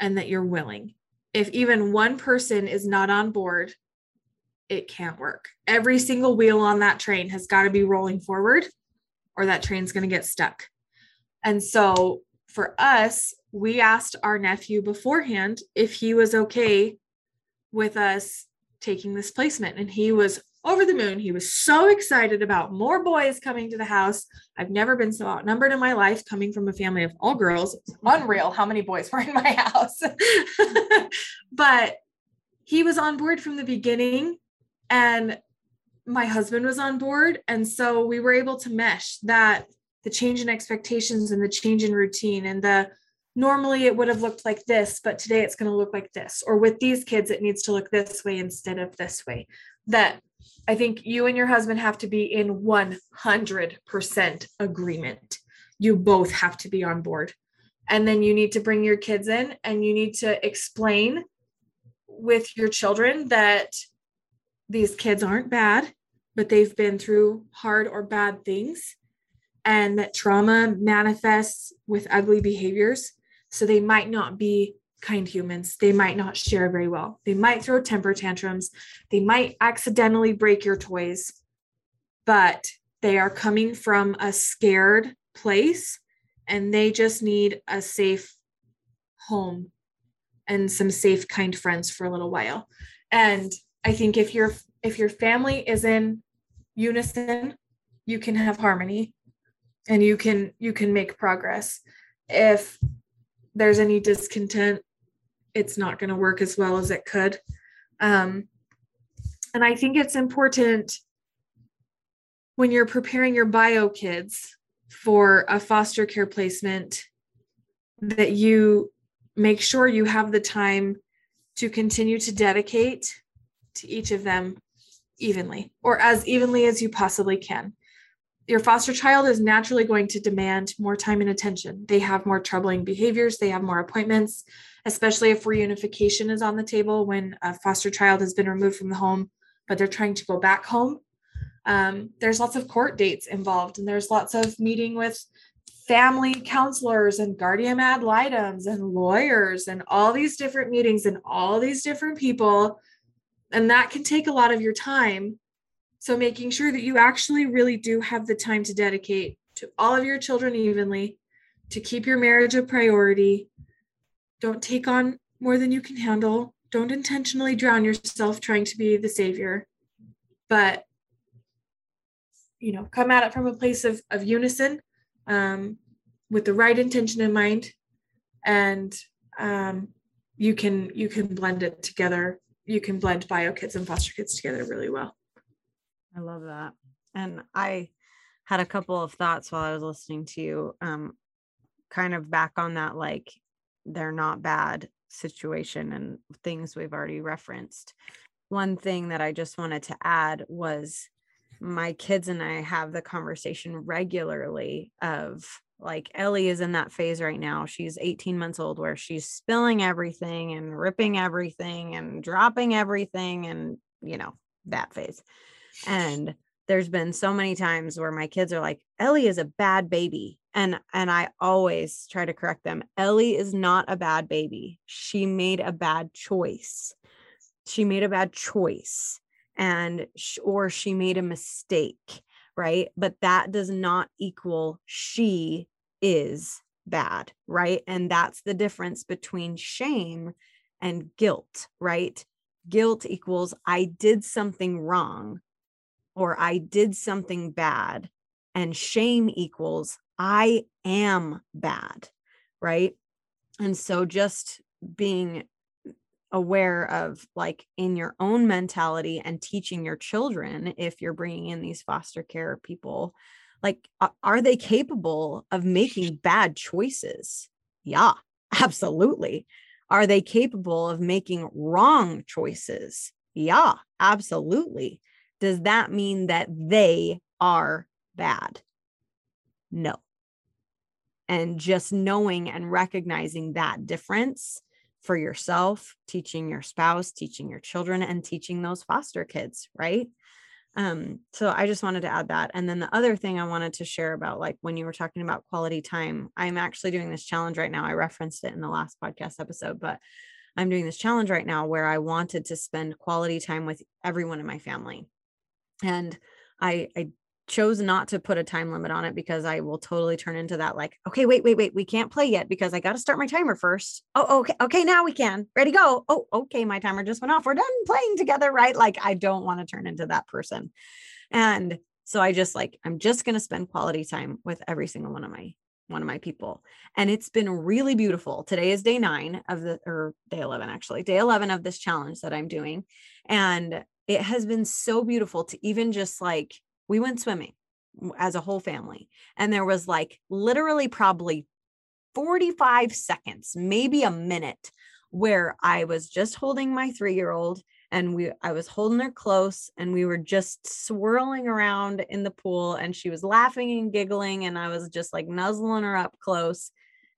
and that you're willing. If even one person is not on board, it can't work. Every single wheel on that train has got to be rolling forward, or that train's going to get stuck. And so for us, we asked our nephew beforehand if he was okay with us taking this placement and he was over the moon. He was so excited about more boys coming to the house. I've never been so outnumbered in my life coming from a family of all girls. It's unreal how many boys were in my house. but he was on board from the beginning and my husband was on board and so we were able to mesh that the change in expectations and the change in routine and the normally it would have looked like this, but today it's going to look like this. Or with these kids, it needs to look this way instead of this way. That I think you and your husband have to be in 100% agreement. You both have to be on board. And then you need to bring your kids in and you need to explain with your children that these kids aren't bad, but they've been through hard or bad things and that trauma manifests with ugly behaviors so they might not be kind humans. They might not share very well. They might throw temper tantrums. They might accidentally break your toys, but they are coming from a scared place and they just need a safe home and some safe kind friends for a little while and i think if your if your family is in unison you can have harmony and you can you can make progress if there's any discontent it's not going to work as well as it could um, and i think it's important when you're preparing your bio kids for a foster care placement that you make sure you have the time to continue to dedicate to each of them evenly or as evenly as you possibly can. Your foster child is naturally going to demand more time and attention. They have more troubling behaviors, they have more appointments, especially if reunification is on the table when a foster child has been removed from the home, but they're trying to go back home. Um, there's lots of court dates involved, and there's lots of meeting with family counselors and guardian ad litems and lawyers and all these different meetings and all these different people. And that can take a lot of your time. So, making sure that you actually really do have the time to dedicate to all of your children evenly, to keep your marriage a priority. Don't take on more than you can handle. Don't intentionally drown yourself trying to be the savior. But, you know, come at it from a place of, of unison um, with the right intention in mind and um, you can you can blend it together you can blend bio kids and foster kids together really well i love that and i had a couple of thoughts while i was listening to you um, kind of back on that like they're not bad situation and things we've already referenced one thing that i just wanted to add was my kids and I have the conversation regularly of like Ellie is in that phase right now. She's 18 months old where she's spilling everything and ripping everything and dropping everything and you know, that phase. And there's been so many times where my kids are like Ellie is a bad baby and and I always try to correct them. Ellie is not a bad baby. She made a bad choice. She made a bad choice and or she made a mistake right but that does not equal she is bad right and that's the difference between shame and guilt right guilt equals i did something wrong or i did something bad and shame equals i am bad right? And so just being aware of like in your own mentality and teaching your children if you're bringing in these foster care people like are they capable of making bad choices? Yeah absolutely. Are they capable of making wrong choices? Yeah absolutely does that mean that they are bad no and just knowing and recognizing that difference for yourself, teaching your spouse, teaching your children, and teaching those foster kids, right? Um, so I just wanted to add that. And then the other thing I wanted to share about, like when you were talking about quality time, I'm actually doing this challenge right now. I referenced it in the last podcast episode, but I'm doing this challenge right now where I wanted to spend quality time with everyone in my family. And I, I chose not to put a time limit on it because I will totally turn into that like, okay, wait, wait, wait, we can't play yet because I got to start my timer first. Oh, okay, okay, now we can. Ready, go. Oh, okay, my timer just went off. We're done playing together, right? Like I don't want to turn into that person. And so I just like I'm just going to spend quality time with every single one of my one of my people. And it's been really beautiful. Today is day 9 of the or day 11 actually. Day 11 of this challenge that I'm doing. And it has been so beautiful to even just like we went swimming as a whole family. And there was like literally probably 45 seconds, maybe a minute, where I was just holding my three year old and we I was holding her close and we were just swirling around in the pool and she was laughing and giggling and I was just like nuzzling her up close.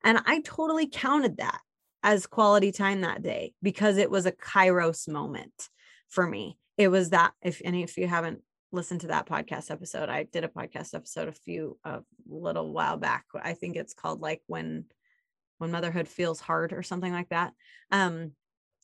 And I totally counted that as quality time that day because it was a kairos moment for me. It was that if any if you haven't listened to that podcast episode. I did a podcast episode a few a little while back. I think it's called like when when motherhood feels hard or something like that. Um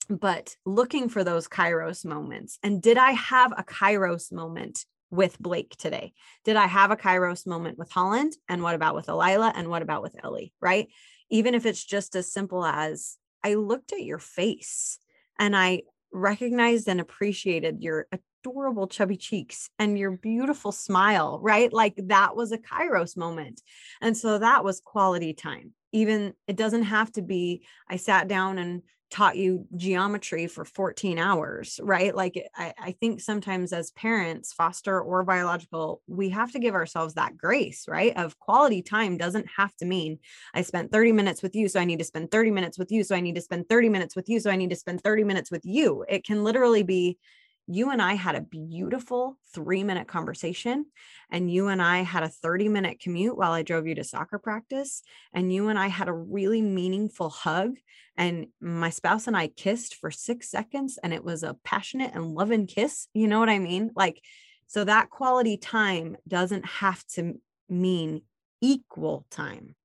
but looking for those kairos moments. And did I have a kairos moment with Blake today? Did I have a Kairos moment with Holland? And what about with Elila? And what about with Ellie? Right? Even if it's just as simple as I looked at your face and I recognized and appreciated your adorable chubby cheeks and your beautiful smile, right? Like that was a Kairos moment. And so that was quality time. Even it doesn't have to be, I sat down and taught you geometry for 14 hours, right? Like eh, I, I, think sometimes as parents, foster or biological, we have to give ourselves that grace, right? Of quality time doesn't have to mean I spent 30 minutes with you, so I need to spend 30 minutes with you, so I need to spend 30 minutes with you, so I need to spend 30 minutes with you. It can literally be you and I had a beautiful three minute conversation, and you and I had a 30 minute commute while I drove you to soccer practice, and you and I had a really meaningful hug. And my spouse and I kissed for six seconds, and it was a passionate and loving kiss. You know what I mean? Like, so that quality time doesn't have to mean equal time.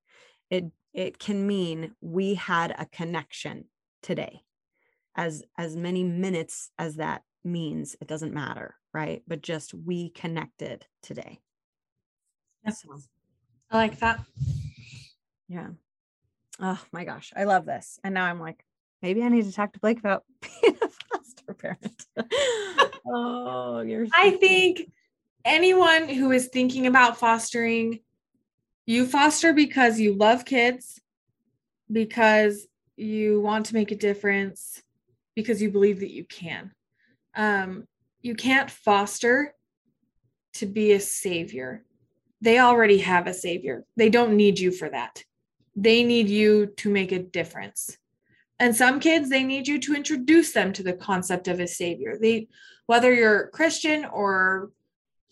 It it can mean we had a connection today as as many minutes as that means it doesn't matter, right? But just we connected today. Yes. I like that. Yeah. Oh my gosh, I love this. And now I'm like, maybe I need to talk to Blake about being a foster parent. oh, you're. So I think anyone who is thinking about fostering, you foster because you love kids, because you want to make a difference, because you believe that you can um, you can't foster to be a savior. They already have a savior. They don't need you for that. They need you to make a difference. And some kids, they need you to introduce them to the concept of a savior. They, whether you're Christian or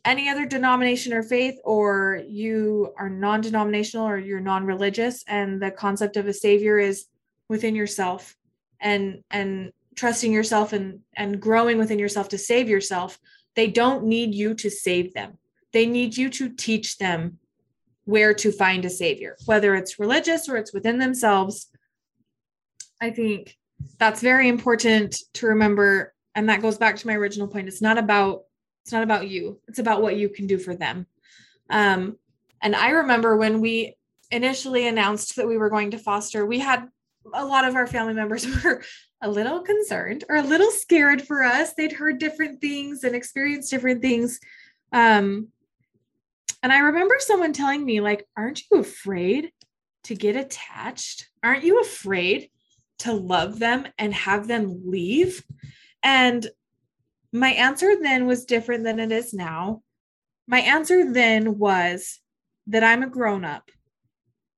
any other denomination or faith, or you are non denominational or you're non religious, and the concept of a savior is within yourself and and trusting yourself and and growing within yourself to save yourself they don't need you to save them. They need you to teach them where to find a savior whether it's religious or it's within themselves. I think that's very important to remember. And that goes back to my original point. It's not about it's not about you. It's about what you can do for them. Um and i remember when we initially announced that we were going to foster we had a lot of our family members were a little concerned or a little scared for us. They'd heard different things and experienced different things. Um, and I remember someone telling me, like, aren't you afraid to get attached? Aren't you afraid to love them and have them leave? And my answer then was different than it is now. My answer then was that I'm a grown up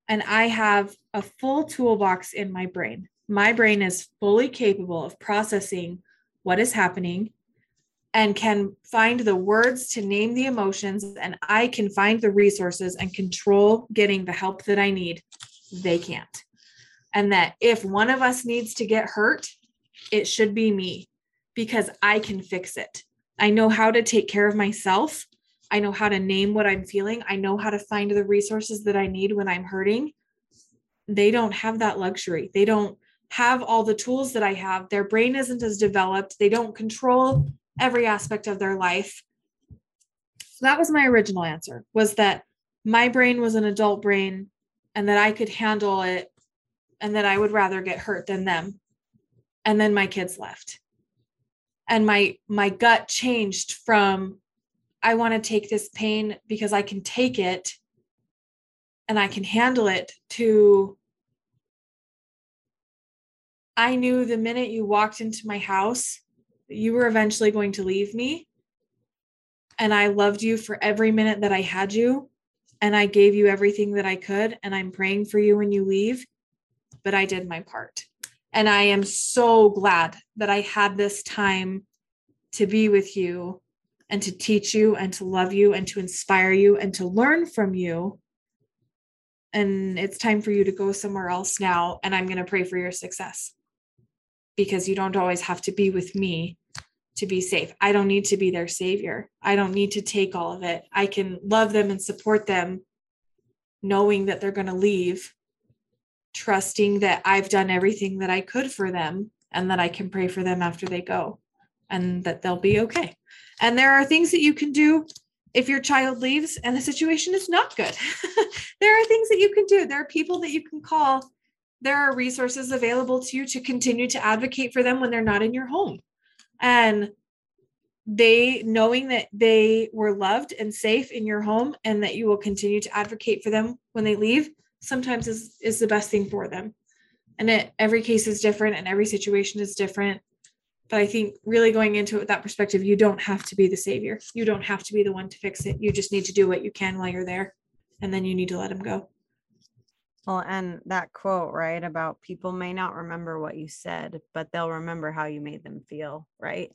and I have a full toolbox in my brain. My brain is fully capable of processing what is happening and can find the words to name the emotions, and I can find the resources and control getting the help that I need. They can't. And that if one of us needs to get hurt, it should be me because I can fix it. I know how to take care of myself. I know how to name what I'm feeling. I know how to find the resources that I need when I'm hurting they don't have that luxury. They don't have all the tools that I have. Their brain isn't as developed. They don't control every aspect of their life. That was my original answer was that my brain was an adult brain and that I could handle it and that I would rather get hurt than them. And then my kids left. And my my gut changed from I want to take this pain because I can take it and I can handle it to I knew the minute you walked into my house you were eventually going to leave me. And I loved you for every minute that I had you. And I gave you everything that I could. And I'm praying for you when you leave. But I did my part. And I am so glad that I had this time to be with you and to teach you and to love you and to inspire you and to learn from you and it's time for you to go somewhere else now and i'm going to pray for your success because you don't always have to be with me to be safe i don't need to be their savior i don't need to take all of it i can love them and support them knowing that they're going to leave trusting that i've done everything that i could for them and that i can pray for them after they go and that they'll be okay and there are things that you can do if your child leaves and the situation is not good, there are things that you can do. There are people that you can call. There are resources available to you to continue to advocate for them when they're not in your home. And they knowing that they were loved and safe in your home and that you will continue to advocate for them when they leave sometimes is is the best thing for them. And it every case is different and every situation is different. But i think really going into it with that perspective you don't have to be the savior. You don't have to be the one to fix it. You just need to do what you can while you're there. And then you need to let them go well and that quote right about people may not remember what you said but they'll remember how you made them feel right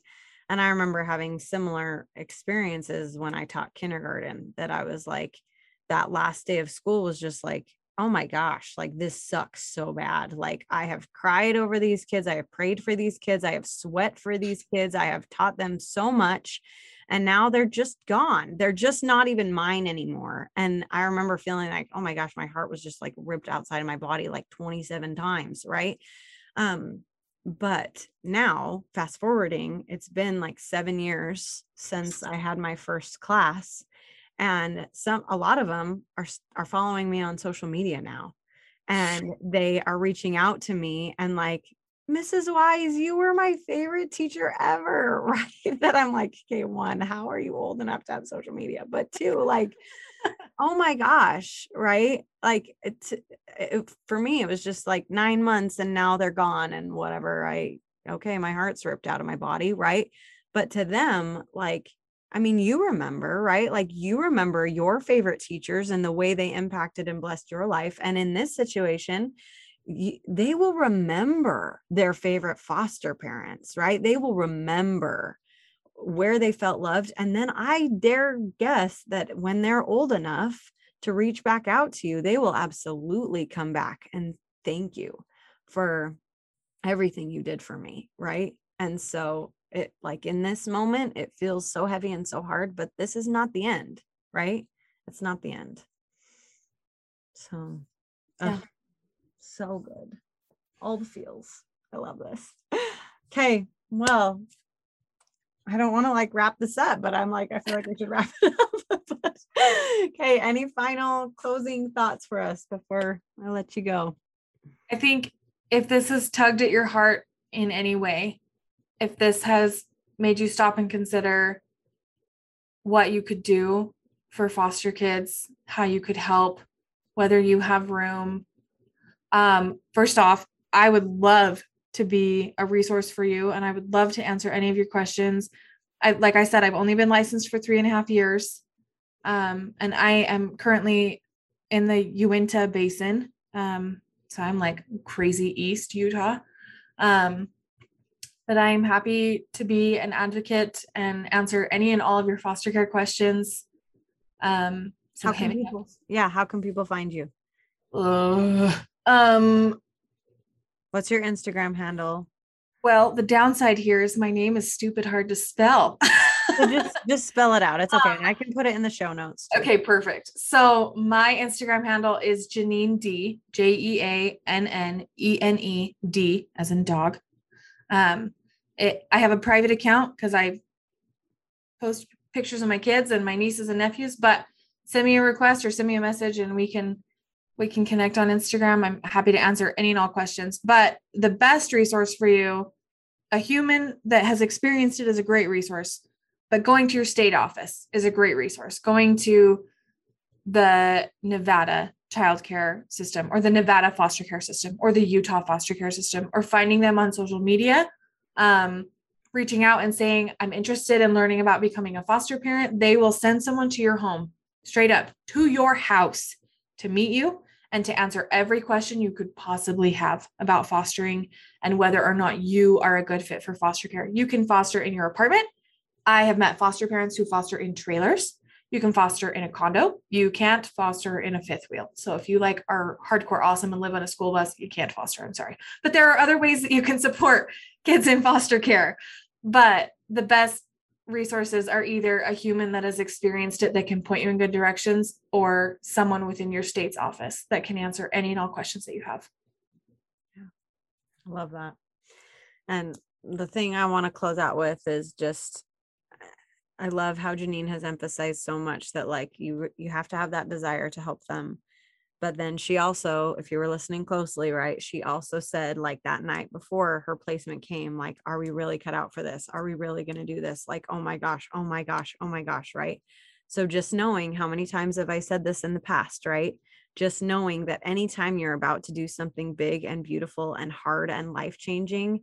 and I remember having similar experiences when I taught kindergarten that I was like, that last day of school was just like, oh my gosh, like this sucks so bad. Like I have cried over these kids. I have prayed for these kids. I have sweat for these kids. I have taught them so much. And now they're just gone. They're just not even mine anymore. And I remember feeling like, oh my gosh, my heart was just like ripped outside of my body like 27 times. Right. Um, but now fast forwarding it's been like 7 years since I had my first class and some a lot of them are are following me on social media now and they are reaching out to me and like Mrs. Wise, you were my favorite teacher ever, right? That I'm like, okay, one, how are you old enough to have social media? But two, like, oh my gosh, right? Like it, for me, it was just like nine months and now they're gone and whatever. I okay, my heart's ripped out of my body, right? But to them, like, I mean, you remember, right? Like you remember your favorite teachers and the way they impacted and blessed your life. And in this situation, they will remember their favorite foster parents, right? They will remember where they felt loved. And then I dare guess that when they're old enough to reach back out to you, they will absolutely come back and thank you for everything you did for me. Right. And so it like in this moment, it feels so heavy and so hard, but this is not the end. Right. It's not the end. So, yeah. So good. All the feels. I love this. Okay. Well, I don't want to like wrap this up, but I'm like, I feel like we should wrap it up. okay. Any final closing thoughts for us before I let you go? I think if this has tugged at your heart in any way, if this has made you stop and consider what you could do for foster kids, how you could help, whether you have room. Um, first off, I would love to be a resource for you. And I would love to answer any of your questions. I, like I said, I've only been licensed for three and a half years. Um, and I am currently in the Uinta Basin. Um, so I'm like crazy East Utah. Um, but I'm happy to be an advocate and answer any and all of your foster care questions. Um, so how can people, yeah, how can people find you? Uh, um, What's your Instagram handle? Well, the downside here is my name is stupid hard to spell. so just just spell it out. It's okay. I can put it in the show notes. Too. Okay, perfect. So my Instagram handle is Jeannene D, J E A N N E N E D, as in dog. Um, it, I have a private account because I post pictures of my kids and my nieces and nephews. But send me a request or send me a message, and we can we can connect on Instagram. I'm happy to answer any and all questions. But the best resource for you, a human that has experienced it is a great resource. But going to your state office is a great resource. Going to the Nevada child care system or the Nevada foster care system or the Utah foster care system or finding them on social media, um, reaching out and saying, I'm interested in learning about becoming a foster parent, they will send someone to your home straight up to your house to meet you and to answer every question you could possibly have about fostering and whether or not you are a good fit for foster care. You can foster in your apartment. I have met foster parents who foster in trailers. You can foster in a condo. You can't foster in a fifth wheel. So if you like are hardcore awesome and live on a school bus, you can't foster. I'm sorry. But there are other ways that you can support kids in foster care. But the best resources are either a human that has experienced it that can point you in good directions or someone within your state's office that can answer any and all questions that you have. Yeah. I love that. And the thing I want to close out with is just I love how Jeannene has emphasized so much that like you you have to have that desire to help them. But then she also, if you were listening closely, right, she also said like that night before her placement came, like, are we really cut out for this? Are we really going to do this? Like, oh my gosh, oh my gosh, oh my gosh, right? So just knowing how many times have I said this in the past, right? Just knowing that anytime you're about to do something big and beautiful and hard and life changing,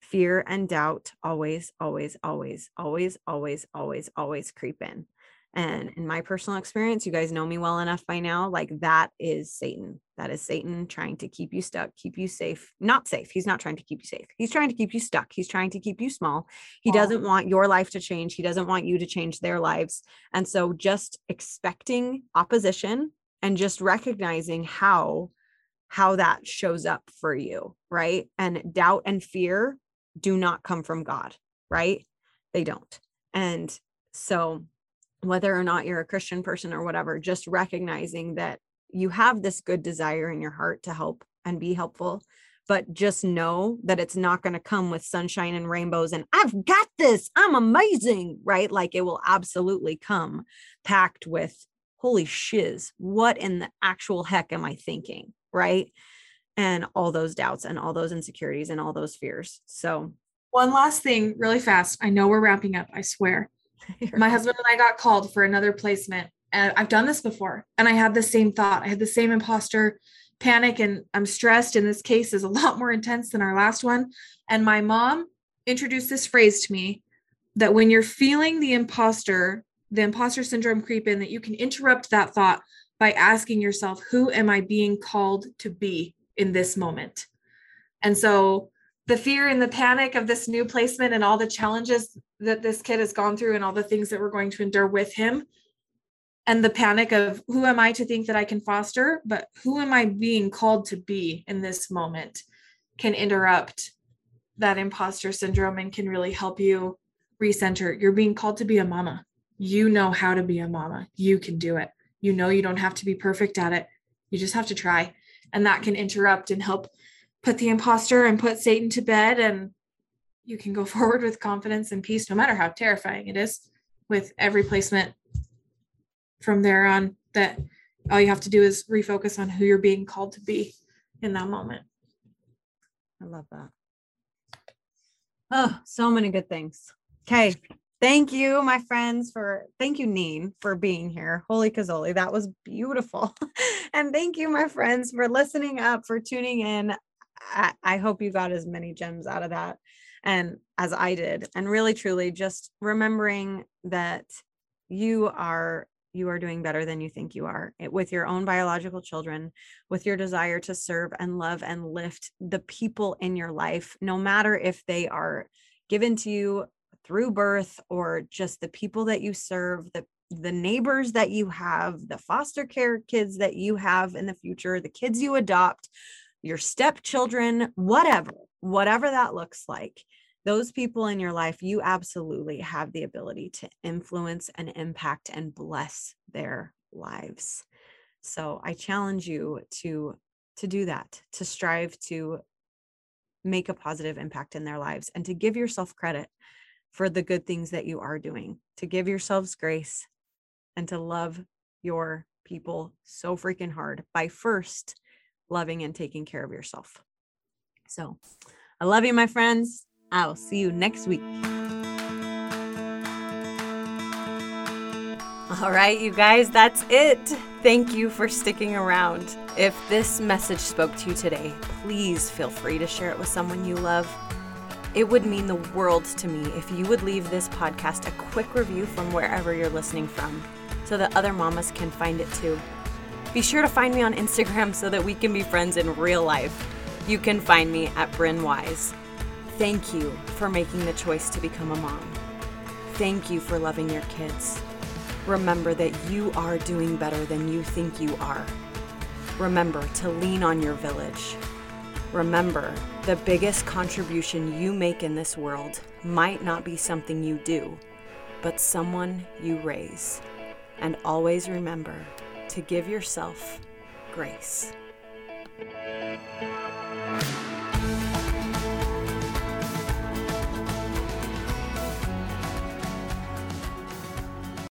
fear and doubt always, always, always, always, always, always, always creep in. And in my personal experience, you guys know me well enough by now, like that is Satan. That is Satan trying to keep you stuck, keep you safe. Not safe. He's not trying to keep you safe. He's trying to keep you stuck. He's trying to keep you small. He doesn't want your life to change. He doesn't want you to change their lives. And so just expecting opposition and just recognizing how how that shows up for you, right? And doubt and fear do not come from God, right? They don't. And so, whether or not you're a Christian person or whatever, just recognizing that you have this good desire in your heart to help and be helpful, but just know that it's not going to come with sunshine and rainbows and I've got this, I'm amazing, right? Like it will absolutely come packed with holy shiz, what in the actual heck am I thinking, right? and all those doubts and all those insecurities and all those fears. So, one last thing, really fast. I know we're wrapping up, I swear. My husband and I got called for another placement. And I've done this before. And I had the same thought. I had the same imposter panic and I'm stressed. And this case is a lot more intense than our last one. And my mom introduced this phrase to me that when you're feeling the imposter, the imposter syndrome creep in, that you can interrupt that thought by asking yourself, who am I being called to be? in this moment. And so the fear and the panic of this new placement and all the challenges that this kid has gone through and all the things that we're going to endure with him and the panic of who am I to think that I can foster, but who am I being called to be in this moment can interrupt that imposter syndrome and can really help you recenter. You're being called to be a mama. You know how to be a mama. You can do it. You know you don't have to be perfect at it. You just have to try and that can interrupt and help put the imposter and put Satan to bed and you can go forward with confidence and peace no matter how terrifying it is with every placement from there on that all you have to do is refocus on who you're being called to be in that moment. I love that. Oh, so many good things. Okay. Thank you, my friends, for thank you, Neen, for being here. Holy Kazoli, that was beautiful. and thank you, my friends, for listening up, for tuning in. I, I hope you got as many gems out of that and as I did. And really, truly, just remembering that you are you are doing better than you think you are it, with your own biological children, with your desire to serve and love and lift the people in your life, no matter if they are given to you through birth or just the people that you serve, the the neighbors that you have, the foster care kids that you have in the future, the kids you adopt, your stepchildren, whatever, whatever that looks like, those people in your life, you absolutely have the ability to influence and impact and bless their lives. So I challenge you to to do that, to strive to make a positive impact in their lives and to give yourself credit for the good things that you are doing, to give yourselves grace and to love your people so freaking hard by first loving and taking care of yourself. So I love you, my friends. I'll see you next week. All right, you guys, that's it. Thank you for sticking around. If this message spoke to you today, please feel free to share it with someone you love. It would mean the world to me if you would leave this podcast a quick review from wherever you're listening from so that other mamas can find it too. Be sure to find me on Instagram so that we can be friends in real life. You can find me at Bryn Wise. Thank you for making the choice to become a mom. Thank you for loving your kids. Remember that you are doing better than you think you are. Remember to lean on your village. Remember, the biggest contribution you make in this world might not be something you do, but someone you raise. And always remember to give yourself grace.